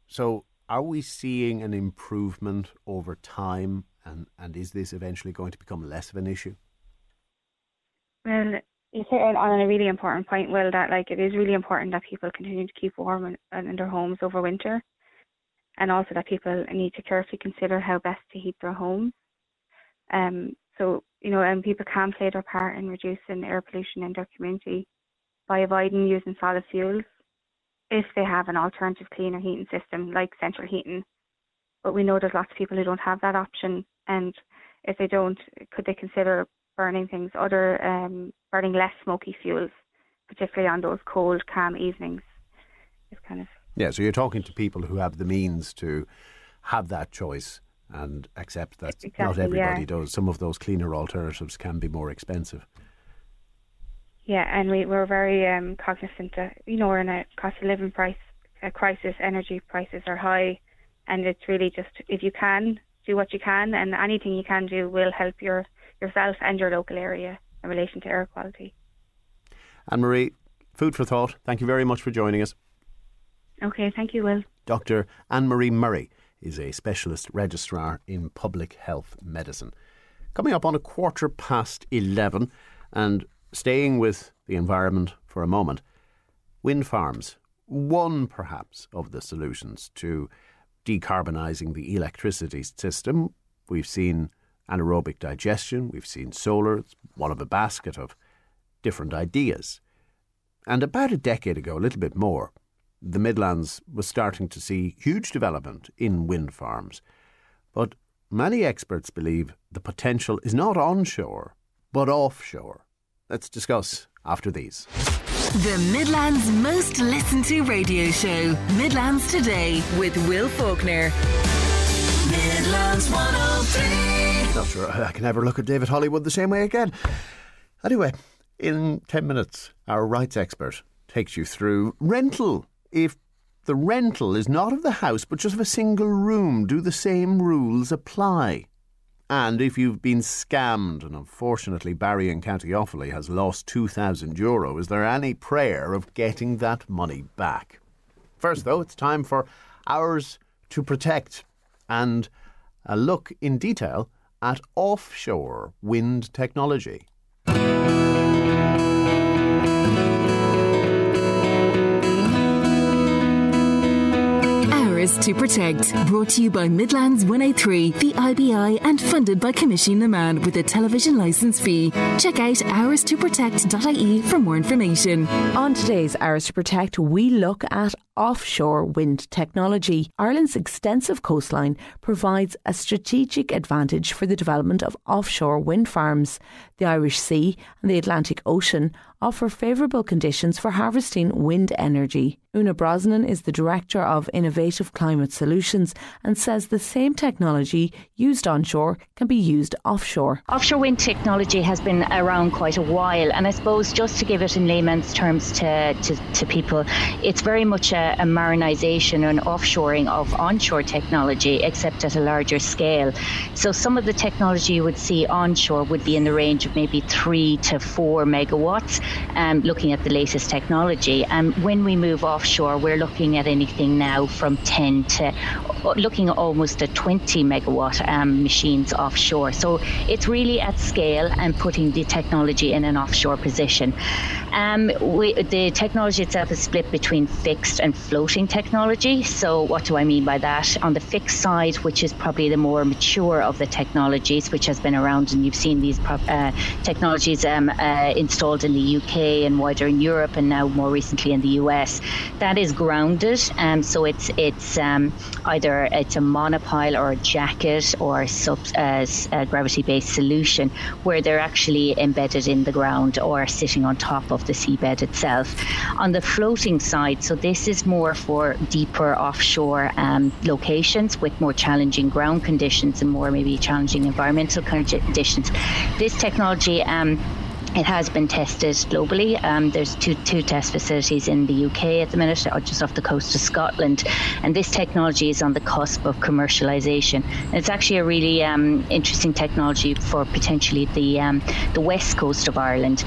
So, are we seeing an improvement over time, and, and is this eventually going to become less of an issue? Well, you hit on a really important point, Will, that like it is really important that people continue to keep warm in, in their homes over winter, and also that people need to carefully consider how best to heat their homes. Um, so you know, and people can play their part in reducing air pollution in their community by avoiding using solid fuels if they have an alternative cleaner heating system like central heating. But we know there's lots of people who don't have that option, and if they don't, could they consider burning things, other um, burning less smoky fuels, particularly on those cold, calm evenings. It's kind of yeah. So you're talking to people who have the means to have that choice and accept that exactly, not everybody yeah. does. Some of those cleaner alternatives can be more expensive. Yeah, and we, we're very um, cognizant that you know we're in a cost of living price a crisis. Energy prices are high, and it's really just if you can do what you can, and anything you can do will help your yourself and your local area in relation to air quality. Anne Marie, food for thought. Thank you very much for joining us. Okay, thank you, Will. Dr. Anne Marie Murray is a specialist registrar in public health medicine. Coming up on a quarter past 11, and staying with the environment for a moment, wind farms, one perhaps of the solutions to decarbonising the electricity system. We've seen anaerobic digestion, we've seen solar, it's one of a basket of different ideas. And about a decade ago, a little bit more, the Midlands was starting to see huge development in wind farms. But many experts believe the potential is not onshore, but offshore. Let's discuss after these. The Midlands most listened to radio show, Midlands Today, with Will Faulkner. Midlands 103. Not sure I can ever look at David Hollywood the same way again. Anyway, in 10 minutes, our rights expert takes you through rental. If the rental is not of the house but just of a single room, do the same rules apply? And if you've been scammed, and unfortunately Barry in County Offaly has lost 2,000 euro, is there any prayer of getting that money back? First, though, it's time for Ours to Protect and a look in detail at offshore wind technology. Ours to Protect, brought to you by Midlands 103, the IBI, and funded by Coimisiún na Meán with a television licence fee. Check out ourstoprotect.ie for more information. On today's Ours to Protect, we look at offshore wind technology. Ireland's extensive coastline provides a strategic advantage for the development of offshore wind farms. The Irish Sea and the Atlantic Ocean offer favourable conditions for harvesting wind energy. Una Brosnan is the Director of Innovative Climate Solutions and says the same technology used onshore can be used offshore. Offshore wind technology has been around quite a while, and I suppose just to give it in layman's terms to, to, to people, it's very much a, a marinisation and offshoring of onshore technology, except at a larger scale. So some of the technology you would see onshore would be in the range of maybe three to four megawatts um, looking at the latest technology. And um, when we move offshore, we're looking at anything now from 10 to uh, looking at almost at 20 megawatt um, machines offshore. So it's really at scale and putting the technology in an offshore position. Um, we, the technology itself is split between fixed and floating technology. So, what do I mean by that? On the fixed side, which is probably the more mature of the technologies, which has been around, and you've seen these uh, technologies um, uh, installed in the UK and wider in Europe, and now more recently in the US. That is grounded, um, so it's it's um, either it's a monopile or a jacket or sub, uh, a gravity-based solution where they're actually embedded in the ground or sitting on top of the seabed itself. On the floating side, so this is more for deeper offshore um, locations with more challenging ground conditions and more maybe challenging environmental conditions. This technology um, it has been tested globally. Um, there's two two test facilities in the UK at the minute, uh, just off the coast of Scotland, and this technology is on the cusp of commercialisation. It's actually a really um, interesting technology for potentially the um, the west coast of Ireland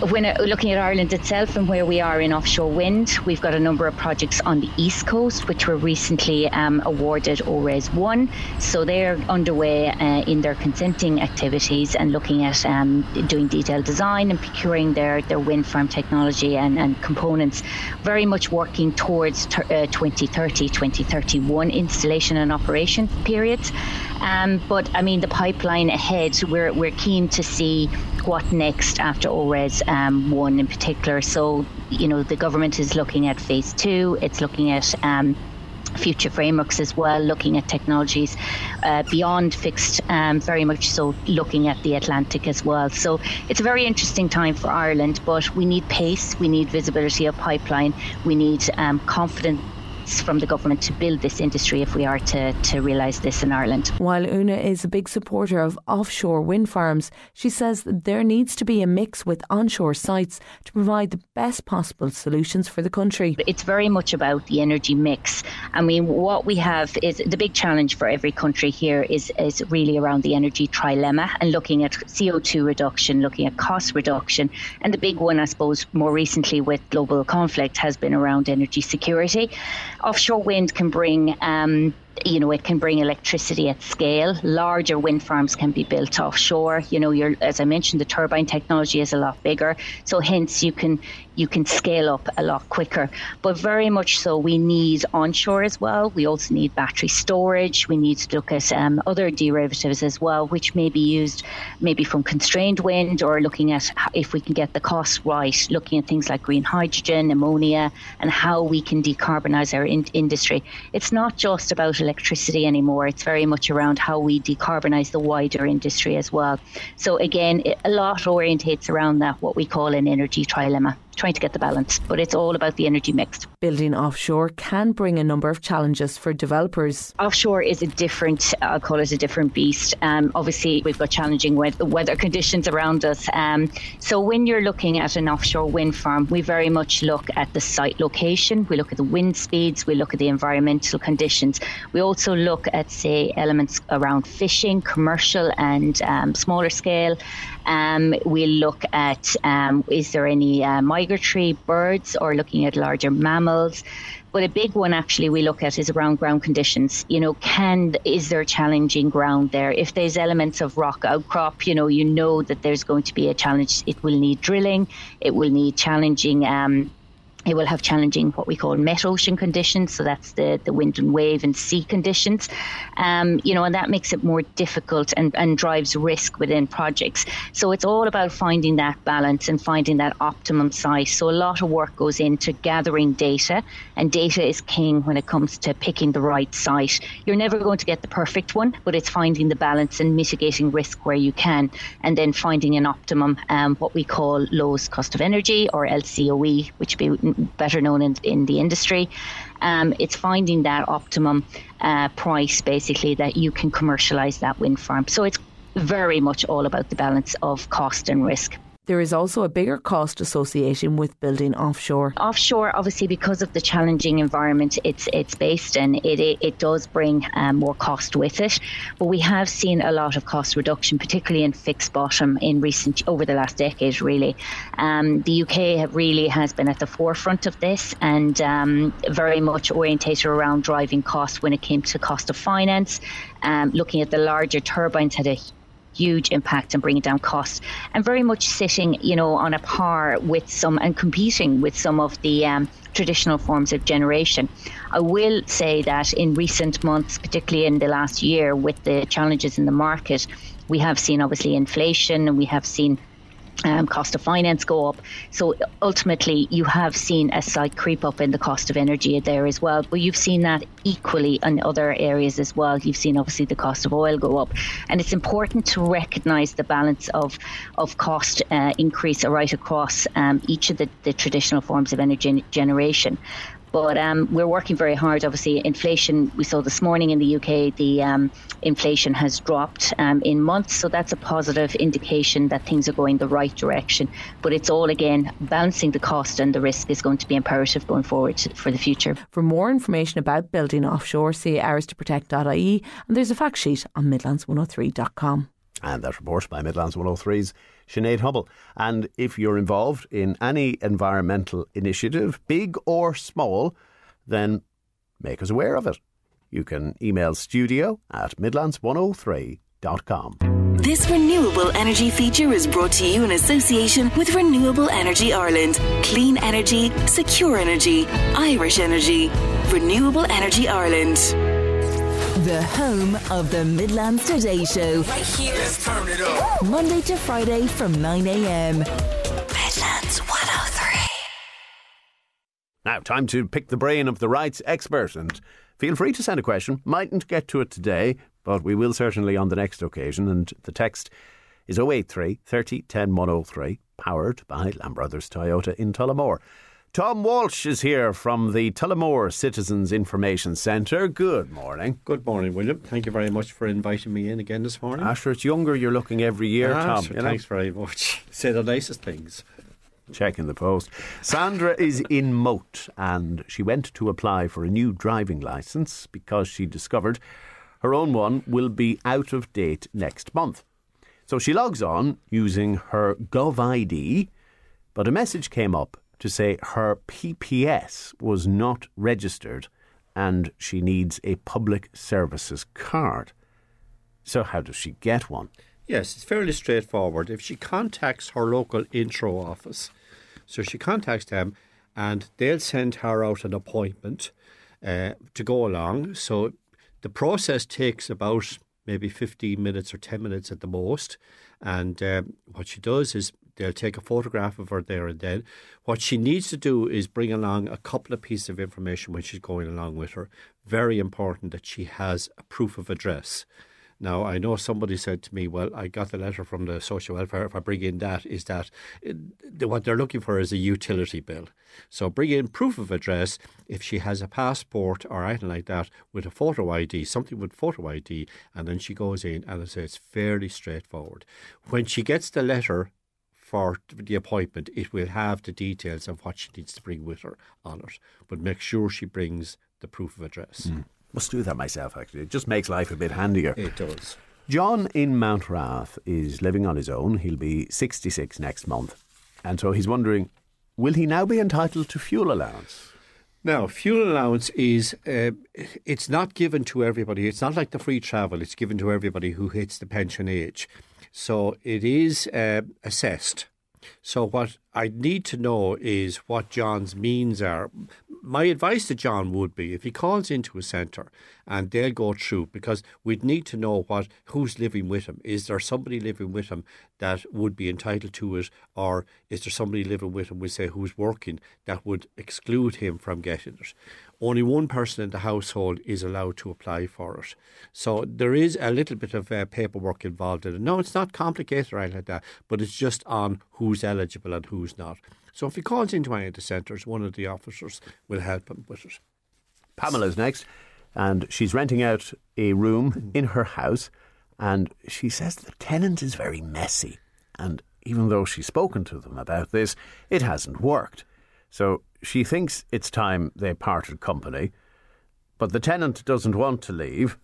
when uh, looking at Ireland itself and where we are in offshore wind, we've got a number of projects on the east coast which were recently um, awarded ORES 1. So they're underway uh, in their consenting activities and looking at um, doing detailed design and procuring their, their wind farm technology and, and components, very much working towards ter- uh, 2030, 2031 installation and operation periods. Um, but I mean, the pipeline ahead, we're, we're keen to see what next after ORES um, 1 in particular. So, you know, the government is looking at phase two, it's looking at um, future frameworks as well, looking at technologies uh, beyond fixed, um, very much so looking at the Atlantic as well. So it's a very interesting time for Ireland, but we need pace, we need visibility of pipeline, we need um, confidence from the government to build this industry if we are to, to realise this in Ireland. While Una is a big supporter of offshore wind farms, she says that there needs to be a mix with onshore sites to provide the best possible solutions for the country. It's very much about the energy mix. I mean, what we have is the big challenge for every country here is, is really around the energy trilemma and looking at CO2 reduction, looking at cost reduction. And the big one, I suppose, more recently with global conflict has been around energy security offshore wind can bring um, you know, it can bring electricity at scale. Larger wind farms can be built offshore. You know, as I mentioned, the turbine technology is a lot bigger, so hence you can you can scale up a lot quicker. But very much so, we need onshore as well. We also need battery storage. We need to look at um, other derivatives as well, which may be used maybe from constrained wind or looking at if we can get the cost right, looking at things like green hydrogen, ammonia, and how we can decarbonize our in- industry. It's not just about electricity anymore. It's very much around how we decarbonize the wider industry as well. So again, a lot orientates around that, what we call an energy trilemma trying to get the balance. But it's all about the energy mix. Building offshore can bring a number of challenges for developers. Offshore is a different, I'll call it a different beast. Um, obviously, we've got challenging weather conditions around us. Um, so when you're looking at an offshore wind farm, we very much look at the site location, we look at the wind speeds, we look at the environmental conditions. We also look at, say, elements around fishing, commercial and um, smaller scale. Um, we'll look at um, is there any uh, migratory birds or looking at larger mammals. But a big one actually we look at is around ground conditions. You know, can is there challenging ground there? If there's elements of rock outcrop, you know, you know that there's going to be a challenge. It will need drilling. It will need challenging um, it will have challenging what we call metocean conditions, so that's the, the wind and wave and sea conditions. Um, you know, and that makes it more difficult and, and drives risk within projects. So it's all about finding that balance and finding that optimum site. So a lot of work goes into gathering data, and data is king when it comes to picking the right site. You're never going to get the perfect one, but it's finding the balance and mitigating risk where you can, and then finding an optimum, um, what we call lowest cost of energy or LCOE, which be better known in, in the industry. Um, it's finding that optimum uh, price, basically, that you can commercialize that wind farm. So it's very much all about the balance of cost and risk. There is also a bigger cost associated with building offshore. Offshore, obviously, because of the challenging environment it's it's based in, it it, it does bring um, more cost with it. But we have seen a lot of cost reduction, particularly in fixed bottom in recent over the last decade. Really, um, the UK really has been at the forefront of this and um, very much orientated around driving costs when it came to cost of finance. Um, looking at the larger turbines had a huge impact in bringing down costs and very much sitting, you know, on a par with some and competing with some of the um, traditional forms of generation. I will say that in recent months, particularly in the last year, with the challenges in the market, we have seen obviously inflation and we have seen um, cost of finance go up. So ultimately, you have seen a slight creep up in the cost of energy there as well. But you've seen that equally in other areas as well. You've seen obviously the cost of oil go up, and it's important to recognise the balance of of cost uh, increase right across um, each of the, the traditional forms of energy generation. But um, we're working very hard. Obviously, inflation, we saw this morning in the UK, the um, inflation has dropped um, in months. So that's a positive indication that things are going the right direction. But it's all, again, balancing the cost and the risk is going to be imperative going forward for the future. For more information about building offshore, see ours2protect.ie and there's a fact sheet on midlands103.com. And that report by Midlands 103's Sinead Hubble. And if you're involved in any environmental initiative, big or small, then make us aware of it. You can email studio at midlands103.com. This renewable energy feature is brought to you in association with Renewable Energy Ireland. Clean energy, secure energy, Irish energy. Renewable Energy Ireland. The home of the Midlands Today Show. Right here. Let's turn it up. Monday to Friday from 9 a.m. Midlands 103. Now, time to pick the brain of the rights expert and feel free to send a question. Mightn't get to it today, but we will certainly on the next occasion. And the text is 083 30 10 103, powered by Lamb Brothers Toyota in Tullamore. Tom Walsh is here from the Tullamore Citizens Information Centre. Good morning. Good morning, William. Thank you very much for inviting me in again this morning. After it's younger, you're looking every year, Ah, Tom. you know? thanks very much. (laughs) Say the nicest things. Check in the post. Sandra is in Moate and she went to apply for a new driving licence because she discovered her own one will be out of date next month. So she logs on using her GovID, but a message came up to say her PPS was not registered and she needs a public services card. So, how does she get one? Yes, it's fairly straightforward. If she contacts her local Intreo office, so she contacts them and they'll send her out an appointment uh, to go along. So the process takes about maybe 15 minutes or 10 minutes at the most. And um, what she does is they'll take a photograph of her there and then. What she needs to do is bring along a couple of pieces of information when she's going along with her. Very important that she has a proof of address. Now, I know somebody said to me, well, I got the letter from the social welfare. If I bring in that, is that uh, what they're looking for is a utility bill. So bring in proof of address if she has a passport or anything like that with a photo ID, something with photo ID, and then she goes in and I say it's fairly straightforward. When she gets the letter for the appointment, it will have the details of what she needs to bring with her on it. But make sure she brings the proof of address. Must do that myself, actually. It just makes life a bit handier. It does. John in Mountrath is living on his own. He'll be 66 next month. And so he's wondering will he now be entitled to fuel allowance? Now, fuel allowance is uh, it's not given to everybody. It's not like the free travel. It's given to everybody who hits the pension age. So it is uh, assessed. So what I need to know is what John's means are. My advice to John would be if he calls into a centre and they'll go through because we'd need to know what who's living with him. Is there somebody living with him that would be entitled to it, or is there somebody living with him, we say, who's working that would exclude him from getting it? Only one person in the household is allowed to apply for it. So there is a little bit of uh, paperwork involved in it. No, it's not complicated or anything like that, but it's just on who's eligible and who's not. So if he calls into any of the centres, one of the officers will help him with it. Pamela's next, and she's renting out a room mm-hmm. in her house, and she says the tenant is very messy. And even though she's spoken to them about this, it hasn't worked. So she thinks it's time they parted company, but the tenant doesn't want to leave.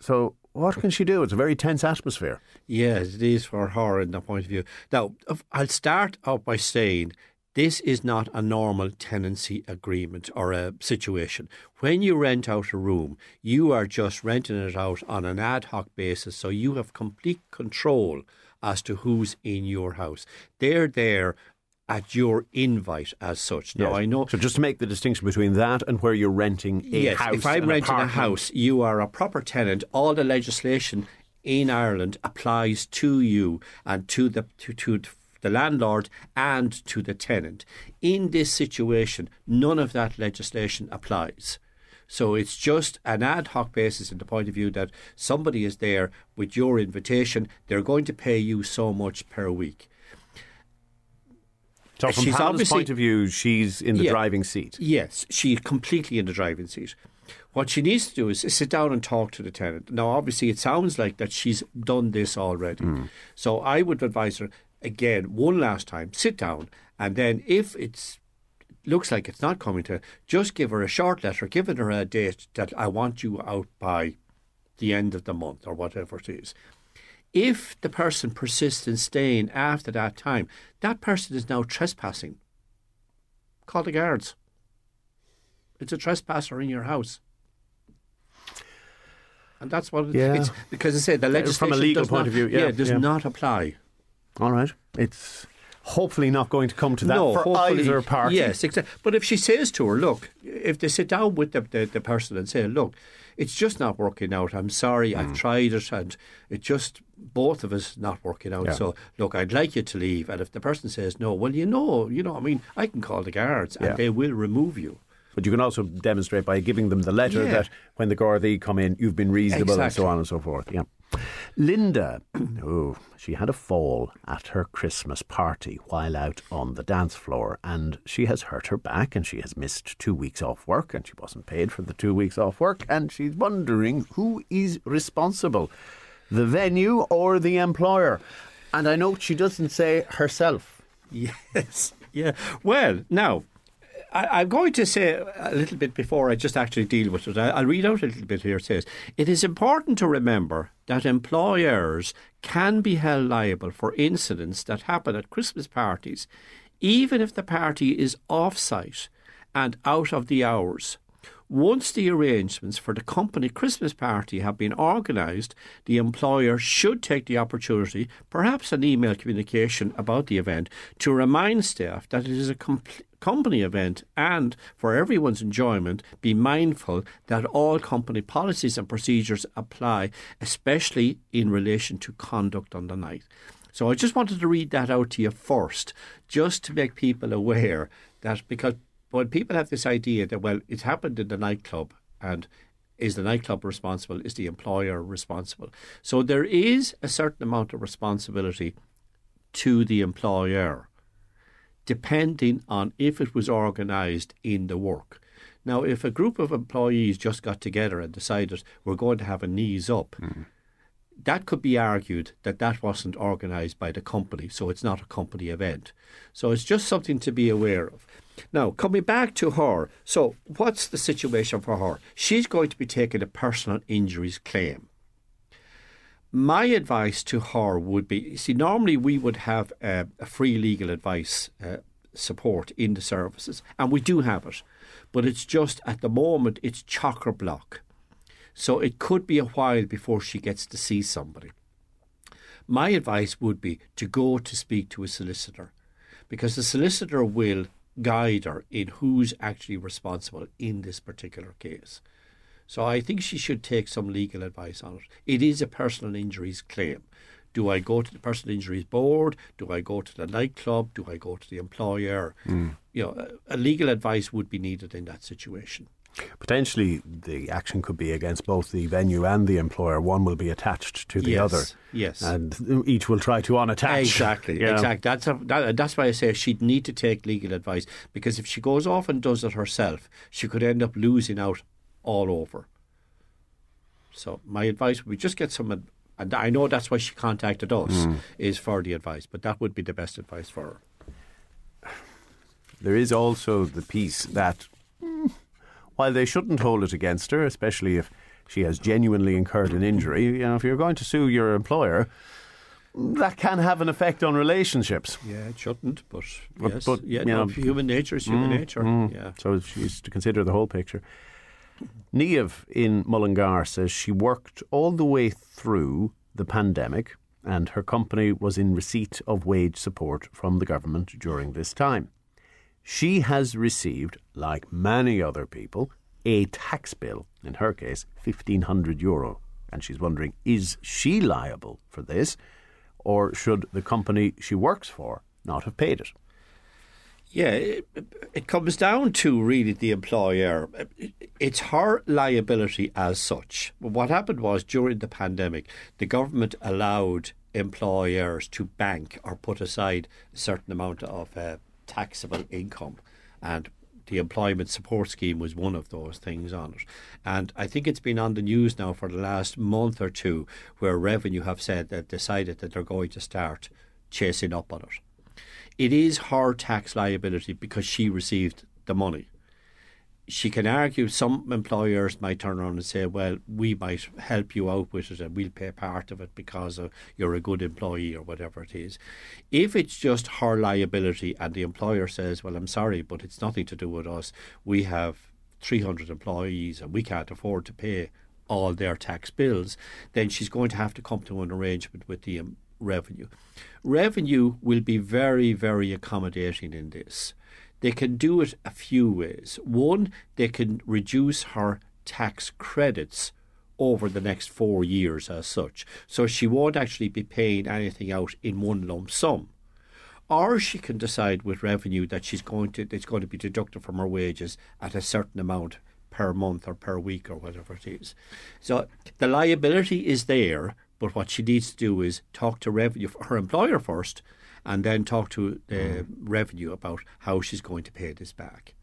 So what can she do? It's a very tense atmosphere. Yes, it is for her in that point of view. Now, I'll start out by saying this is not a normal tenancy agreement or a situation. When you rent out a room, you are just renting it out on an ad hoc basis, so you have complete control as to who's in your house. They're there at your invite as such. Now, Yes. I know So just to make the distinction between that and where you're renting a yes, house. if I'm renting a house, you are a proper tenant. All the legislation in Ireland applies to you and to the to, to the landlord and to the tenant. In this situation, none of that legislation applies. So it's just an ad hoc basis in the point of view that somebody is there with your invitation, they're going to pay you so much per week. So, from she's Pamela's point of view, she's in the Yeah. driving seat. Yes, she's completely in the driving seat. What she needs to do is sit down and talk to the tenant. Now, obviously, it sounds like that she's done this already. Hmm. So I would advise her again one last time, sit down, and then if it's looks like it's not coming to, just give her a short letter, giving her a date that I want you out by the end of the month or whatever it is. If the person persists in staying after that time, that person is now trespassing. Call the guards. It's a trespasser in your house. And that's what Yeah. it's because I say the legislation from a legal point not, of view, yeah, does yeah. not apply. All right. It's hopefully not going to come to that no, for either party. Yes, exactly. But if she says to her, look, if they sit down with the, the, the person and say, look, it's just not working out. I'm sorry, Hmm. I've tried it and it just, both of us not working out. Yeah. So, look, I'd like you to leave. And if the person says no, well, you know, you know, I mean, I can call the guards and they will remove you. But you can also demonstrate by giving them the letter Yeah. that when the Gardaí come in, you've been reasonable and so on and so forth. Yeah. Linda, (clears throat) oh, she had a fall at her Christmas party while out on the dance floor, and she has hurt her back, and she has missed two weeks off work, and she wasn't paid for the two weeks off work, and she's wondering who is responsible, the venue or the employer. And I know she doesn't say herself. (laughs) Yes. Yeah. Well, now, I, I'm going to say a little bit before I just actually deal with it. I, I'll read out a little bit here. It says, It is important to remember that employers can be held liable for incidents that happen at Christmas parties, even if the party is off site and out of the hours. Once the arrangements for the company Christmas party have been organised, the employer should take the opportunity, perhaps an email communication about the event, to remind staff that it is a com- company event and, for everyone's enjoyment, be mindful that all company policies and procedures apply, especially in relation to conduct on the night. So I just wanted to read that out to you first, just to make people aware that because when people have this idea that, well, it happened in the nightclub and is the nightclub responsible? Is the employer responsible? So there is a certain amount of responsibility to the employer, depending on if it was organised in the work. Now, if a group of employees just got together and decided we're going to have a knees up, mm-hmm. that could be argued that that wasn't organised by the company, so it's not a company event. So it's just something to be aware of. Now, coming back to her, so what's the situation for her? She's going to be taking a personal injuries claim. My advice to her would be see, normally we would have uh, a free legal advice uh, support in the services, and we do have it, but it's just at the moment it's chocker block. So it could be a while before she gets to see somebody. My advice would be to go to speak to a solicitor because the solicitor will guide her in who's actually responsible in this particular case. So I think she should take some legal advice on it. It is a personal injuries claim. Do I go to the personal injuries board? Do I go to the nightclub? Do I go to the employer? Mm. You know, a, a legal advice would be needed in that situation. Potentially, the action could be against both the venue and the employer. One will be attached to the Yes, other. yes. And each will try to unattach. Exactly, Yeah. exactly. That's a, that, that's why I say she'd need to take legal advice because if she goes off and does it herself, she could end up losing out all over. So my advice would be just get some, and I know that's why she contacted us Mm. is for the advice, but that would be the best advice for her. There is also the piece that, while they shouldn't hold it against her, especially if she has genuinely incurred an injury, you know, if you're going to sue your employer, that can have an effect on relationships. Yeah, it shouldn't, but, But- yes, but, yeah, no, know, human nature is human Mm, nature. mm. Yeah. So she's to consider the whole picture. Niamh in Mullingar says she worked all the way through the pandemic and her company was in receipt of wage support from the government during this time. She has received, like many other people, a tax bill, in her case, 1500 euro. And she's wondering, is she liable for this? Or should the company she works for not have paid it? Yeah, it, it comes down to really the employer. It's her liability as such. What happened was during the pandemic, the government allowed employers to bank or put aside a certain amount of uh, taxable income. And the employment support scheme was one of those things on it. And I think it's been on the news now for the last month or two where revenue have said that decided that they're going to start chasing up on it. It is her tax liability because she received the money she can argue some employers might turn around and say, well, we might help you out with it and we'll pay part of it because of you're a good employee or whatever it is. If it's just her liability and the employer says, well, I'm sorry, but it's nothing to do with us, we have 300 employees and we can't afford to pay all their tax bills, then she's going to have to come to an arrangement with the um, revenue. Revenue will be very, very accommodating in this they can do it a few ways. One, they can reduce her tax credits over the next four years as such. So she won't actually be paying anything out in one lump sum. Or she can decide with revenue that she's going to it's going to be deducted from her wages at a certain amount per month or per week or whatever it is. So the liability is there, but what she needs to do is talk to revenue her employer first and then talk to the mm. revenue about how she's going to pay this back.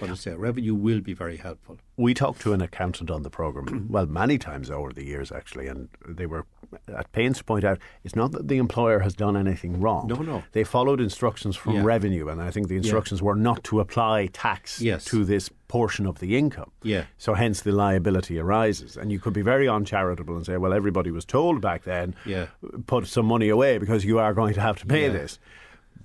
But I say revenue will be very helpful. We talked to an accountant on the program, (clears throat) well, many times over the years actually, and they were at pains to point out it's not that the employer has done anything wrong. No, no. They followed instructions from Yeah. revenue, and I think the instructions were not to apply tax Yes. to this portion of the income. Yeah. So hence the liability arises. And you could be very uncharitable and say, well, everybody was told back then, Yeah. put some money away because you are going to have to pay Yeah. this.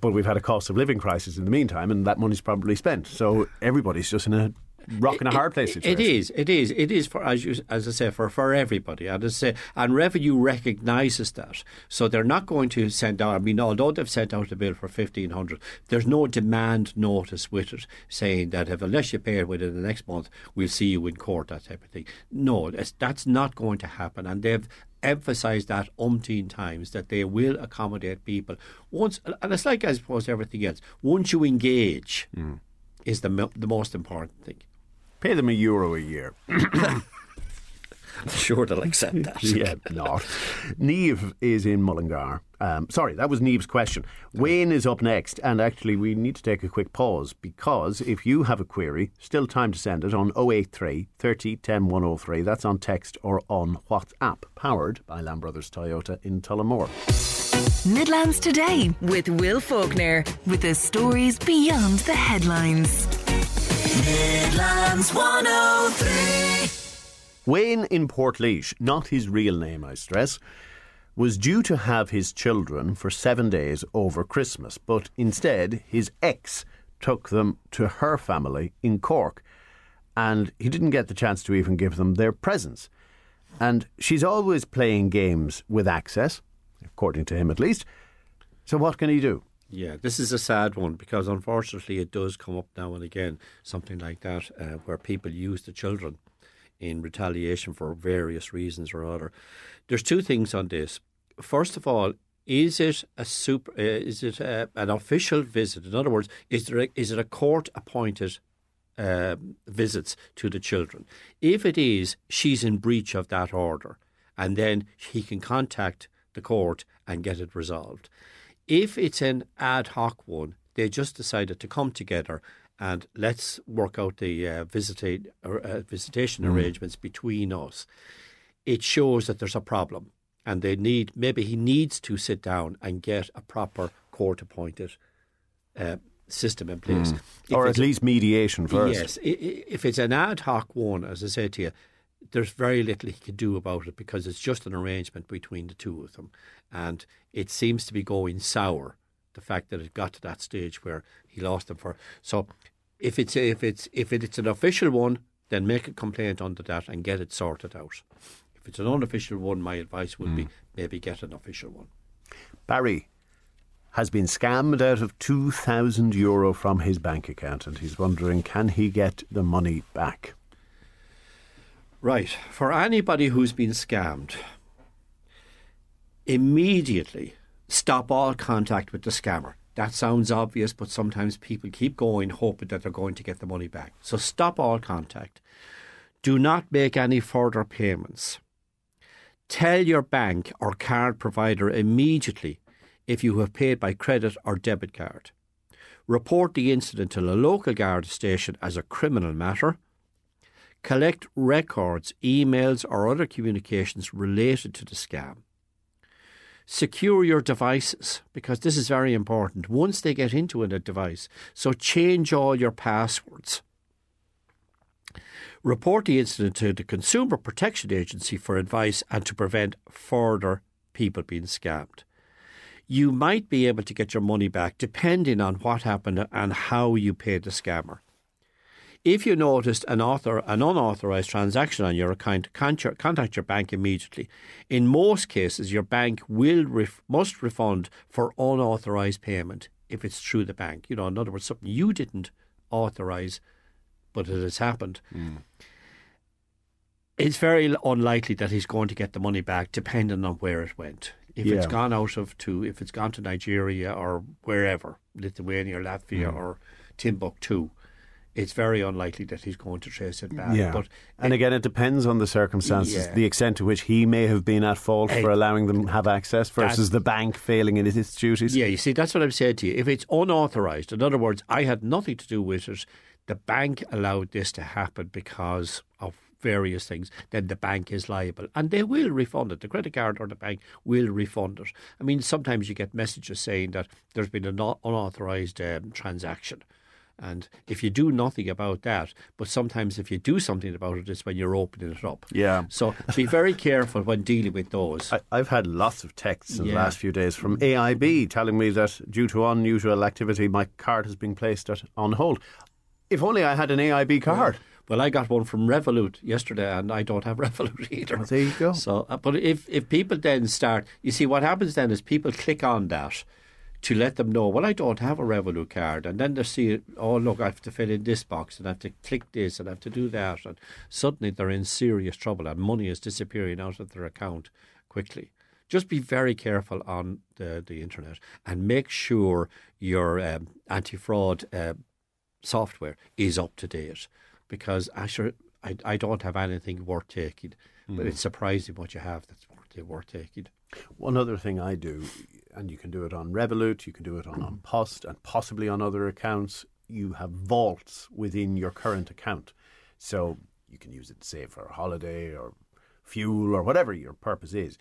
But we've had a cost of living crisis in the meantime, and that money's probably spent. So everybody's just in a rock and a hard place situation. It is. It is. It is for as you as I say for for everybody. And as I say, and revenue recognises that, so they're not going to send out. I mean, although they've sent out a bill for fifteen hundred, there's no demand notice with it saying that if unless you pay it within the next month, we'll see you in court. That type of thing. No, that's not going to happen. And they've emphasised that umpteen times that they will accommodate people once. And it's like I suppose everything else. Once you engage, mm. is the the most important thing. Pay them a euro a year. (coughs) (coughs) sure they'll accept that. (laughs) yeah, not. Niamh is in Mullingar. Um, sorry, that was Niamh's question. Wayne is up next, and actually, we need to take a quick pause because if you have a query, still time to send it on 083 30 10 103. That's on text or on WhatsApp, powered by Lamb Brothers Toyota in Tullamore. Midlands Today with Will Faughnan, with the stories beyond the headlines. Midlands 103. Wayne in Portlaoise, not his real name, I stress, was due to have his children for seven days over Christmas, but instead his ex took them to her family in Cork, and he didn't get the chance to even give them their presents. And she's always playing games with access, according to him at least. So what can he do? Yeah, this is a sad one because unfortunately it does come up now and again, something like that, uh, where people use the children in retaliation for various reasons or other. There's two things on this. First of all, is it a super? Uh, is it a, an official visit? In other words, is there a, is it a court appointed um, visits to the children? If it is, she's in breach of that order, and then he can contact the court and get it resolved. If it's an ad hoc one, they just decided to come together and let's work out the uh, visitate, uh, visitation Mm. arrangements between us. It shows that there's a problem, and they need maybe he needs to sit down and get a proper court-appointed uh, system in place, Mm. Or at least mediation first. Yes, if it's an ad hoc one, as I said to you, there's very little he can do about it because it's just an arrangement between the two of them, and it seems to be going sour. The fact that it got to that stage where he lost them for so, if it's if it's if it's an official one, then make a complaint under that and get it sorted out. If it's an unofficial one, my advice would be hmm. maybe get an official one. Barry has been scammed out of 2,000 euro from his bank account and he's wondering can he get the money back? Right. For anybody who's been scammed, immediately stop all contact with the scammer. That sounds obvious, but sometimes people keep going hoping that they're going to get the money back. So stop all contact. Do not make any further payments. Tell your bank or card provider immediately if you have paid by credit or debit card. report the incident to the local guard station as a criminal matter, collect records, emails, or other communications related to the scam. Secure your devices because this is very important once they get into a device. So change all your passwords. Report the incident to the Consumer Protection Agency for advice and to prevent further people being scammed. You might be able to get your money back depending on what happened and how you paid the scammer. If you noticed an, author, an unauthorized transaction on your account, contact your bank immediately. In most cases, your bank will ref, must refund for unauthorized payment if it's through the bank. You know, in other words, something you didn't authorize, but it has happened. Mm. It's very unlikely that he's going to get the money back, depending on where it went. If yeah. it's gone out of to, if it's gone to Nigeria or wherever, Lithuania, or Latvia, mm. or Timbuktu, it's very unlikely that he's going to trace it back. Yeah. But and it, again, it depends on the circumstances, yeah. the extent to which he may have been at fault for allowing them have access versus the bank failing in its duties. Yeah, you see, that's what I'm saying to you. If it's unauthorised, in other words, I had nothing to do with it, the bank allowed this to happen because of various things, then the bank is liable. And they will refund it. The credit card or the bank will refund it. I mean, sometimes you get messages saying that there's been an unauthorised um, transaction. And if you do nothing about that, but sometimes if you do something about it, it's when you're opening it up. Yeah. So be very careful when dealing with those. I, have had lots of texts in yeah. the last few days from AIB telling me that due to unusual activity, my card has been placed at, on hold. If only I had an AIB card. Yeah. Well, I got one from Revolut yesterday, and I don't have (laughs) Revolut either. Well, there you go. So, uh, but if if people then start, you see, what happens then is people click on that to let them know, well, I don't have a Revolut card. And then they see, oh, look, I have to fill in this box and I have to click this and I have to do that. And suddenly they're in serious trouble and money is disappearing out of their account quickly. Just be very careful on the, the internet and make sure your um, anti fraud uh, software is up to date. Because actually, I, I don't have anything worth taking, mm. but it's surprising what you have that's worth, worth taking. One other thing I do and you can do it on Revolut, you can do it on, mm-hmm. on Post, and possibly on other accounts. You have vaults within your current account. So you can use it, say, for a holiday or fuel or whatever your purpose is.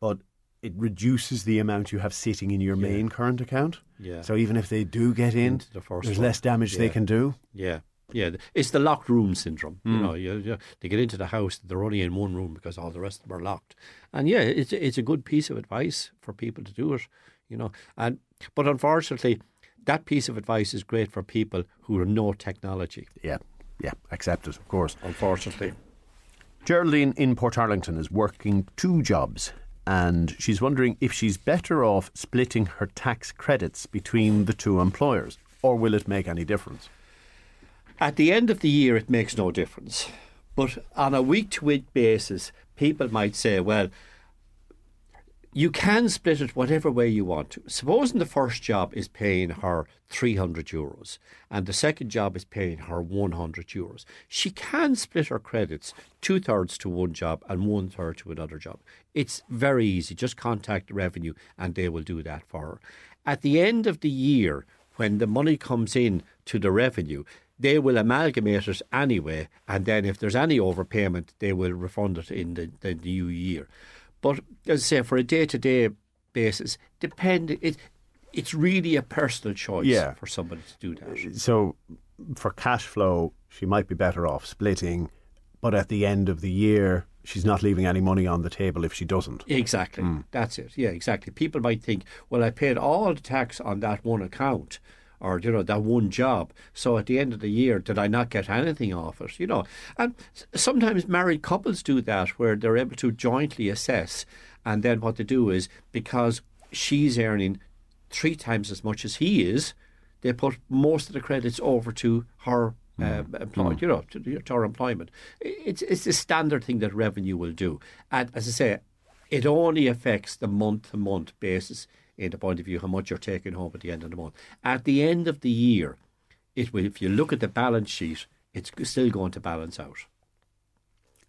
But it reduces the amount you have sitting in your yeah. main current account. Yeah. So even if they do get in, the there's one. less damage yeah. they can do. Yeah. Yeah, it's the locked room syndrome. Mm. You know, you, you, they get into the house, they're only in one room because all the rest of them are locked. And yeah, it's it's a good piece of advice for people to do it. You know, and but unfortunately, that piece of advice is great for people who know technology. Yeah, yeah, accepted, of course. Unfortunately, Geraldine in Port Portarlington is working two jobs and she's wondering if she's better off splitting her tax credits between the two employers, or will it make any difference? At the end of the year, it makes no difference. But on a week to week basis, people might say, well, you can split it whatever way you want to. Supposing the first job is paying her 300 euros and the second job is paying her 100 euros. She can split her credits two thirds to one job and one third to another job. It's very easy. Just contact revenue and they will do that for her. At the end of the year, when the money comes in to the revenue, they will amalgamate it anyway, and then if there's any overpayment, they will refund it in the, the new year. But as I say, for a day to day basis, depend it, it's really a personal choice yeah. for somebody to do that. So, for cash flow, she might be better off splitting, but at the end of the year, she's not leaving any money on the table if she doesn't. Exactly. Mm. That's it. Yeah, exactly. People might think, well, I paid all the tax on that one account or you know that one job. So at the end of the year, did I not get anything off it? You know, and sometimes married couples do that where they're able to jointly assess, and then what they do is because she's earning three times as much as he is, they put most of the credits over to her uh, mm. employed, mm. you know, to, to, employment. It's it's a standard thing that revenue will do, and as I say, it only affects the month to month basis in the point of view how much you're taking home at the end of the month. At the end of the year, it will, if you look at the balance sheet, it's still going to balance out.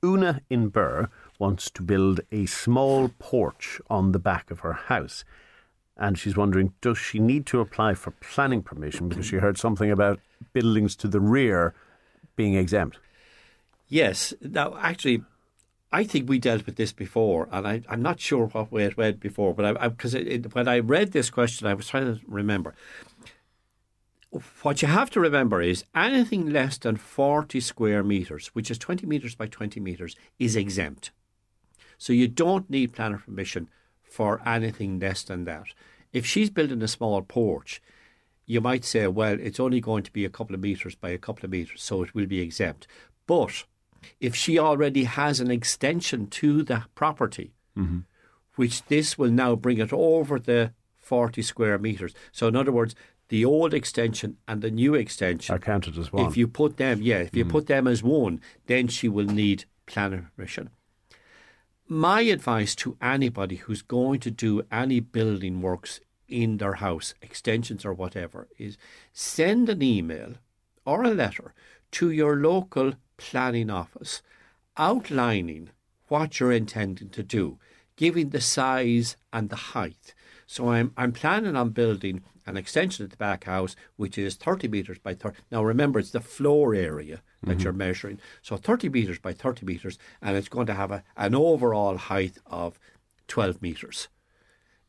Una in Birr wants to build a small porch on the back of her house. and she's wondering does she need to apply for planning permission because she heard something about buildings to the rear being exempt? Yes. Now, actually, I think we dealt with this before, and I, am not sure what way it went before, but because when I read this question, I was trying to remember. What you have to remember is anything less than 40 square metres, which is 20 metres by 20 metres, is exempt. So you don't need planning permission for anything less than that. If she's building a small porch, you might say, well, it's only going to be a couple of metres by a couple of metres, so it will be exempt. But if she already has an extension to the property, mm-hmm. which this will now bring it over the 40 square metres. So, in other words, the old extension and the new extension are counted as one. If you put them, yeah, if you Mm. put them as one, then she will need planning permission. My advice to anybody who's going to do any building works in their house, extensions or whatever, is send an email or a letter to your local planning office outlining what you're intending to do, giving the size and the height. So I'm I'm planning on building an extension at the back house which is 30 metres by 30. Now remember it's the floor area that Mhm. you're measuring. So 30 metres by 30 metres and it's going to have a, an overall height of 12 metres.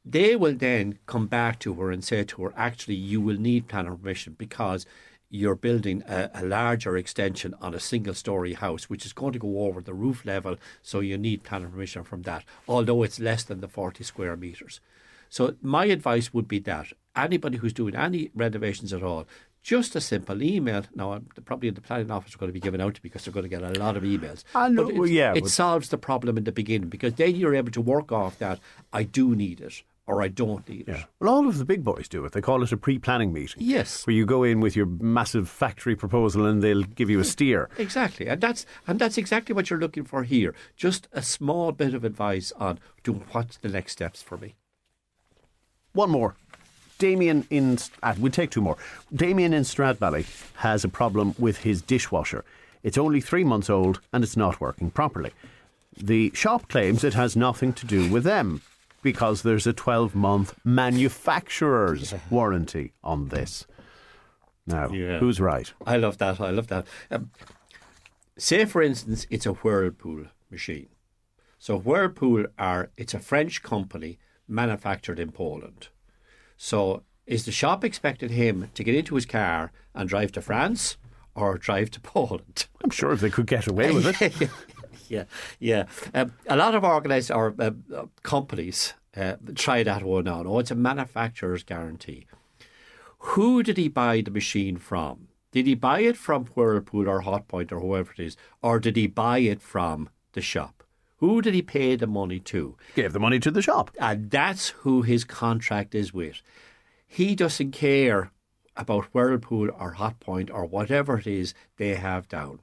They will then come back to her and say to her, actually, you will need planning permission because you're building a, a larger extension on a single story house, which is going to go over the roof level. So you need planning permission from that, although it's less than the 40 square metres. So my advice would be that anybody who's doing any renovations at all, just a simple email. Now, I'm- probably the planning office are going to be given out because they're going to get a lot of emails. I know, But it, yeah, it solves the problem in the beginning because then you're able to work off that I do need it or I don't need it. Well, all of the big boys do it. They call it a pre-planning meeting. Yes. Where you go in with your massive factory proposal and they'll give you a steer. (laughs) Exactly, and that's and that's exactly what you're looking for here. Just a small bit of advice on doing what's the next steps for me. One more. Damien in uh, we'll take two more. Damien in Stradbally has a problem with his dishwasher. It's only three months old and it's not working properly. The shop claims it has nothing to do with them because there's a 12 month manufacturer's warranty on this. Now, Yeah. who's right? I love that. I love that. Um, say, for instance, it's a Whirlpool machine. So Whirlpool are it's a French company manufactured in Poland. So is the shop expected him to get into his car and drive to France or drive to (laughs) Poland? I'm sure if they could get away with it. (laughs) yeah, yeah. Um, a lot of organised or uh, uh, companies uh, try that one on. Oh, it's a manufacturer's guarantee. Who did he buy the machine from? Did he buy it from Whirlpool or Hotpoint or whoever it is, or did he buy it from the shop? Who did he pay the money to? Gave the money to the shop. And that's who his contract is with. He doesn't care about Whirlpool or Hotpoint or whatever it is they have down.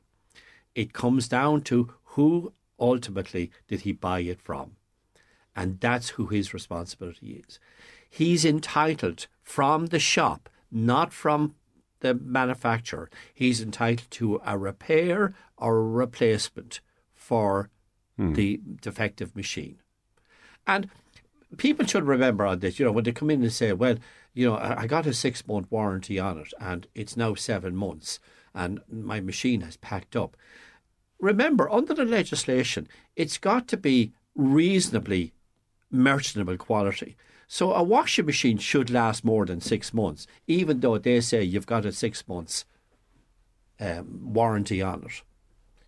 It comes down to who ultimately did he buy it from. And that's who his responsibility is. He's entitled from the shop, not from the manufacturer. He's entitled to a repair or a replacement for hmm. the defective machine. And people should remember on this, you know, when they come in and say, well, you know, I I got a six month warranty on it and it's now seven months and my machine has packed up. Remember, under the legislation, it's got to be reasonably merchantable quality. So a washing machine should last more than six months, even though they say you've got a six months um, warranty on it.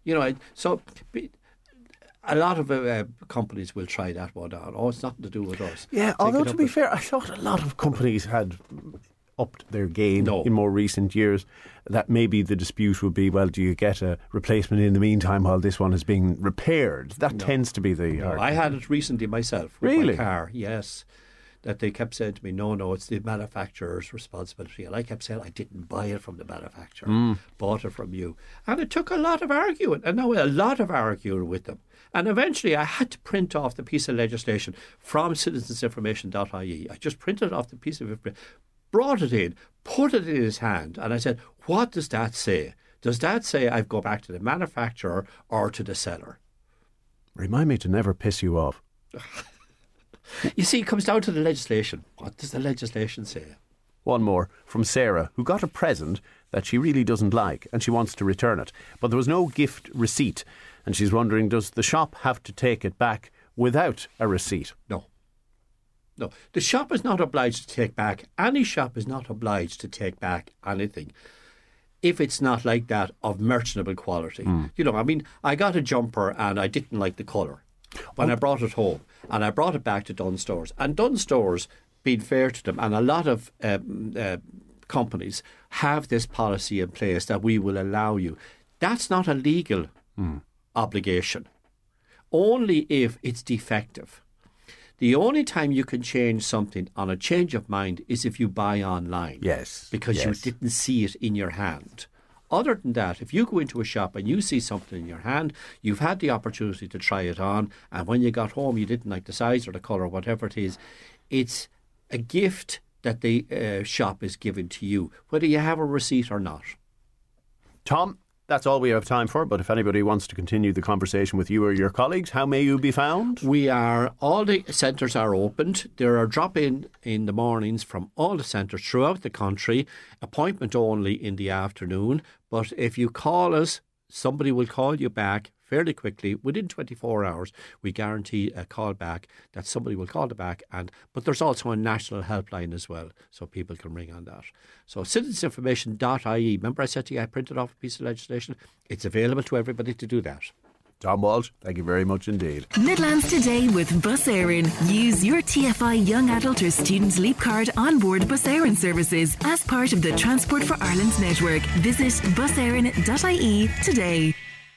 You know, so a lot of uh, companies will try that one out. Oh, it's nothing to do with us. Yeah, Take although to be fair, I thought a lot of companies had upped their game No. in more recent years. That maybe the dispute would be, well, do you get a replacement in the meantime while this one is being repaired? That No. tends to be the No, argument. I had it recently myself with Really? my car. Yes, that they kept saying to me, "No, no, it's the manufacturer's responsibility." And I kept saying, "I didn't buy it from the manufacturer, Mm. bought it from you." And it took a lot of arguing, and now a lot of arguing with them. And eventually, I had to print off the piece of legislation from citizensinformation.ie. I just printed off the piece of information, brought it in, put it in his hand, and I said, "What does that say?" Does that say I've go back to the manufacturer or to the seller? Remind me to never piss you off. (laughs) You see, it comes down to the legislation. What does the legislation say? One more from Sarah, who got a present that she really doesn't like and she wants to return it. But there was no gift receipt. And she's wondering does the shop have to take it back without a receipt? No. No. The shop is not obliged to take back, any shop is not obliged to take back anything if it's not like that of merchantable quality. Hmm. You know, I mean, I got a jumper and I didn't like the colour when I brought it home and I brought it back to Dunnes Stores. And Dunnes Stores, being fair to them, and a lot of um, uh, companies have this policy in place that we will allow you. That's not a legal obligation, only if it's defective. The only time you can change something on a change of mind is if you buy online. Yes. Because you didn't see it in your hand. Other than that, if you go into a shop and you see something in your hand, you've had the opportunity to try it on, and when you got home you didn't like the size or the colour, or whatever it is, it's a gift that the uh, shop is giving to you, whether you have a receipt or not. Tom, that's all we have time for. But if anybody wants to continue the conversation with you or your colleagues, how may you be found? We are all the centres are opened. There are drop in in the mornings from all the centres throughout the country. Appointment only in the afternoon. But if you call us, somebody will call you back fairly quickly within 24 hours. We guarantee a call back that somebody will call it back. And but there's also a national helpline as well, so people can ring on that. So citizensinformation.ie. Remember, I said to you, I printed off a piece of legislation. It's available to everybody to do that. Tom Walsh, thank you very much indeed. Midlands Today with Bus Éireann. Use your TFI Young Adult or Student Leap Card on board Bus Éireann services as part of the Transport for Ireland network. Visit buséireann.ie today.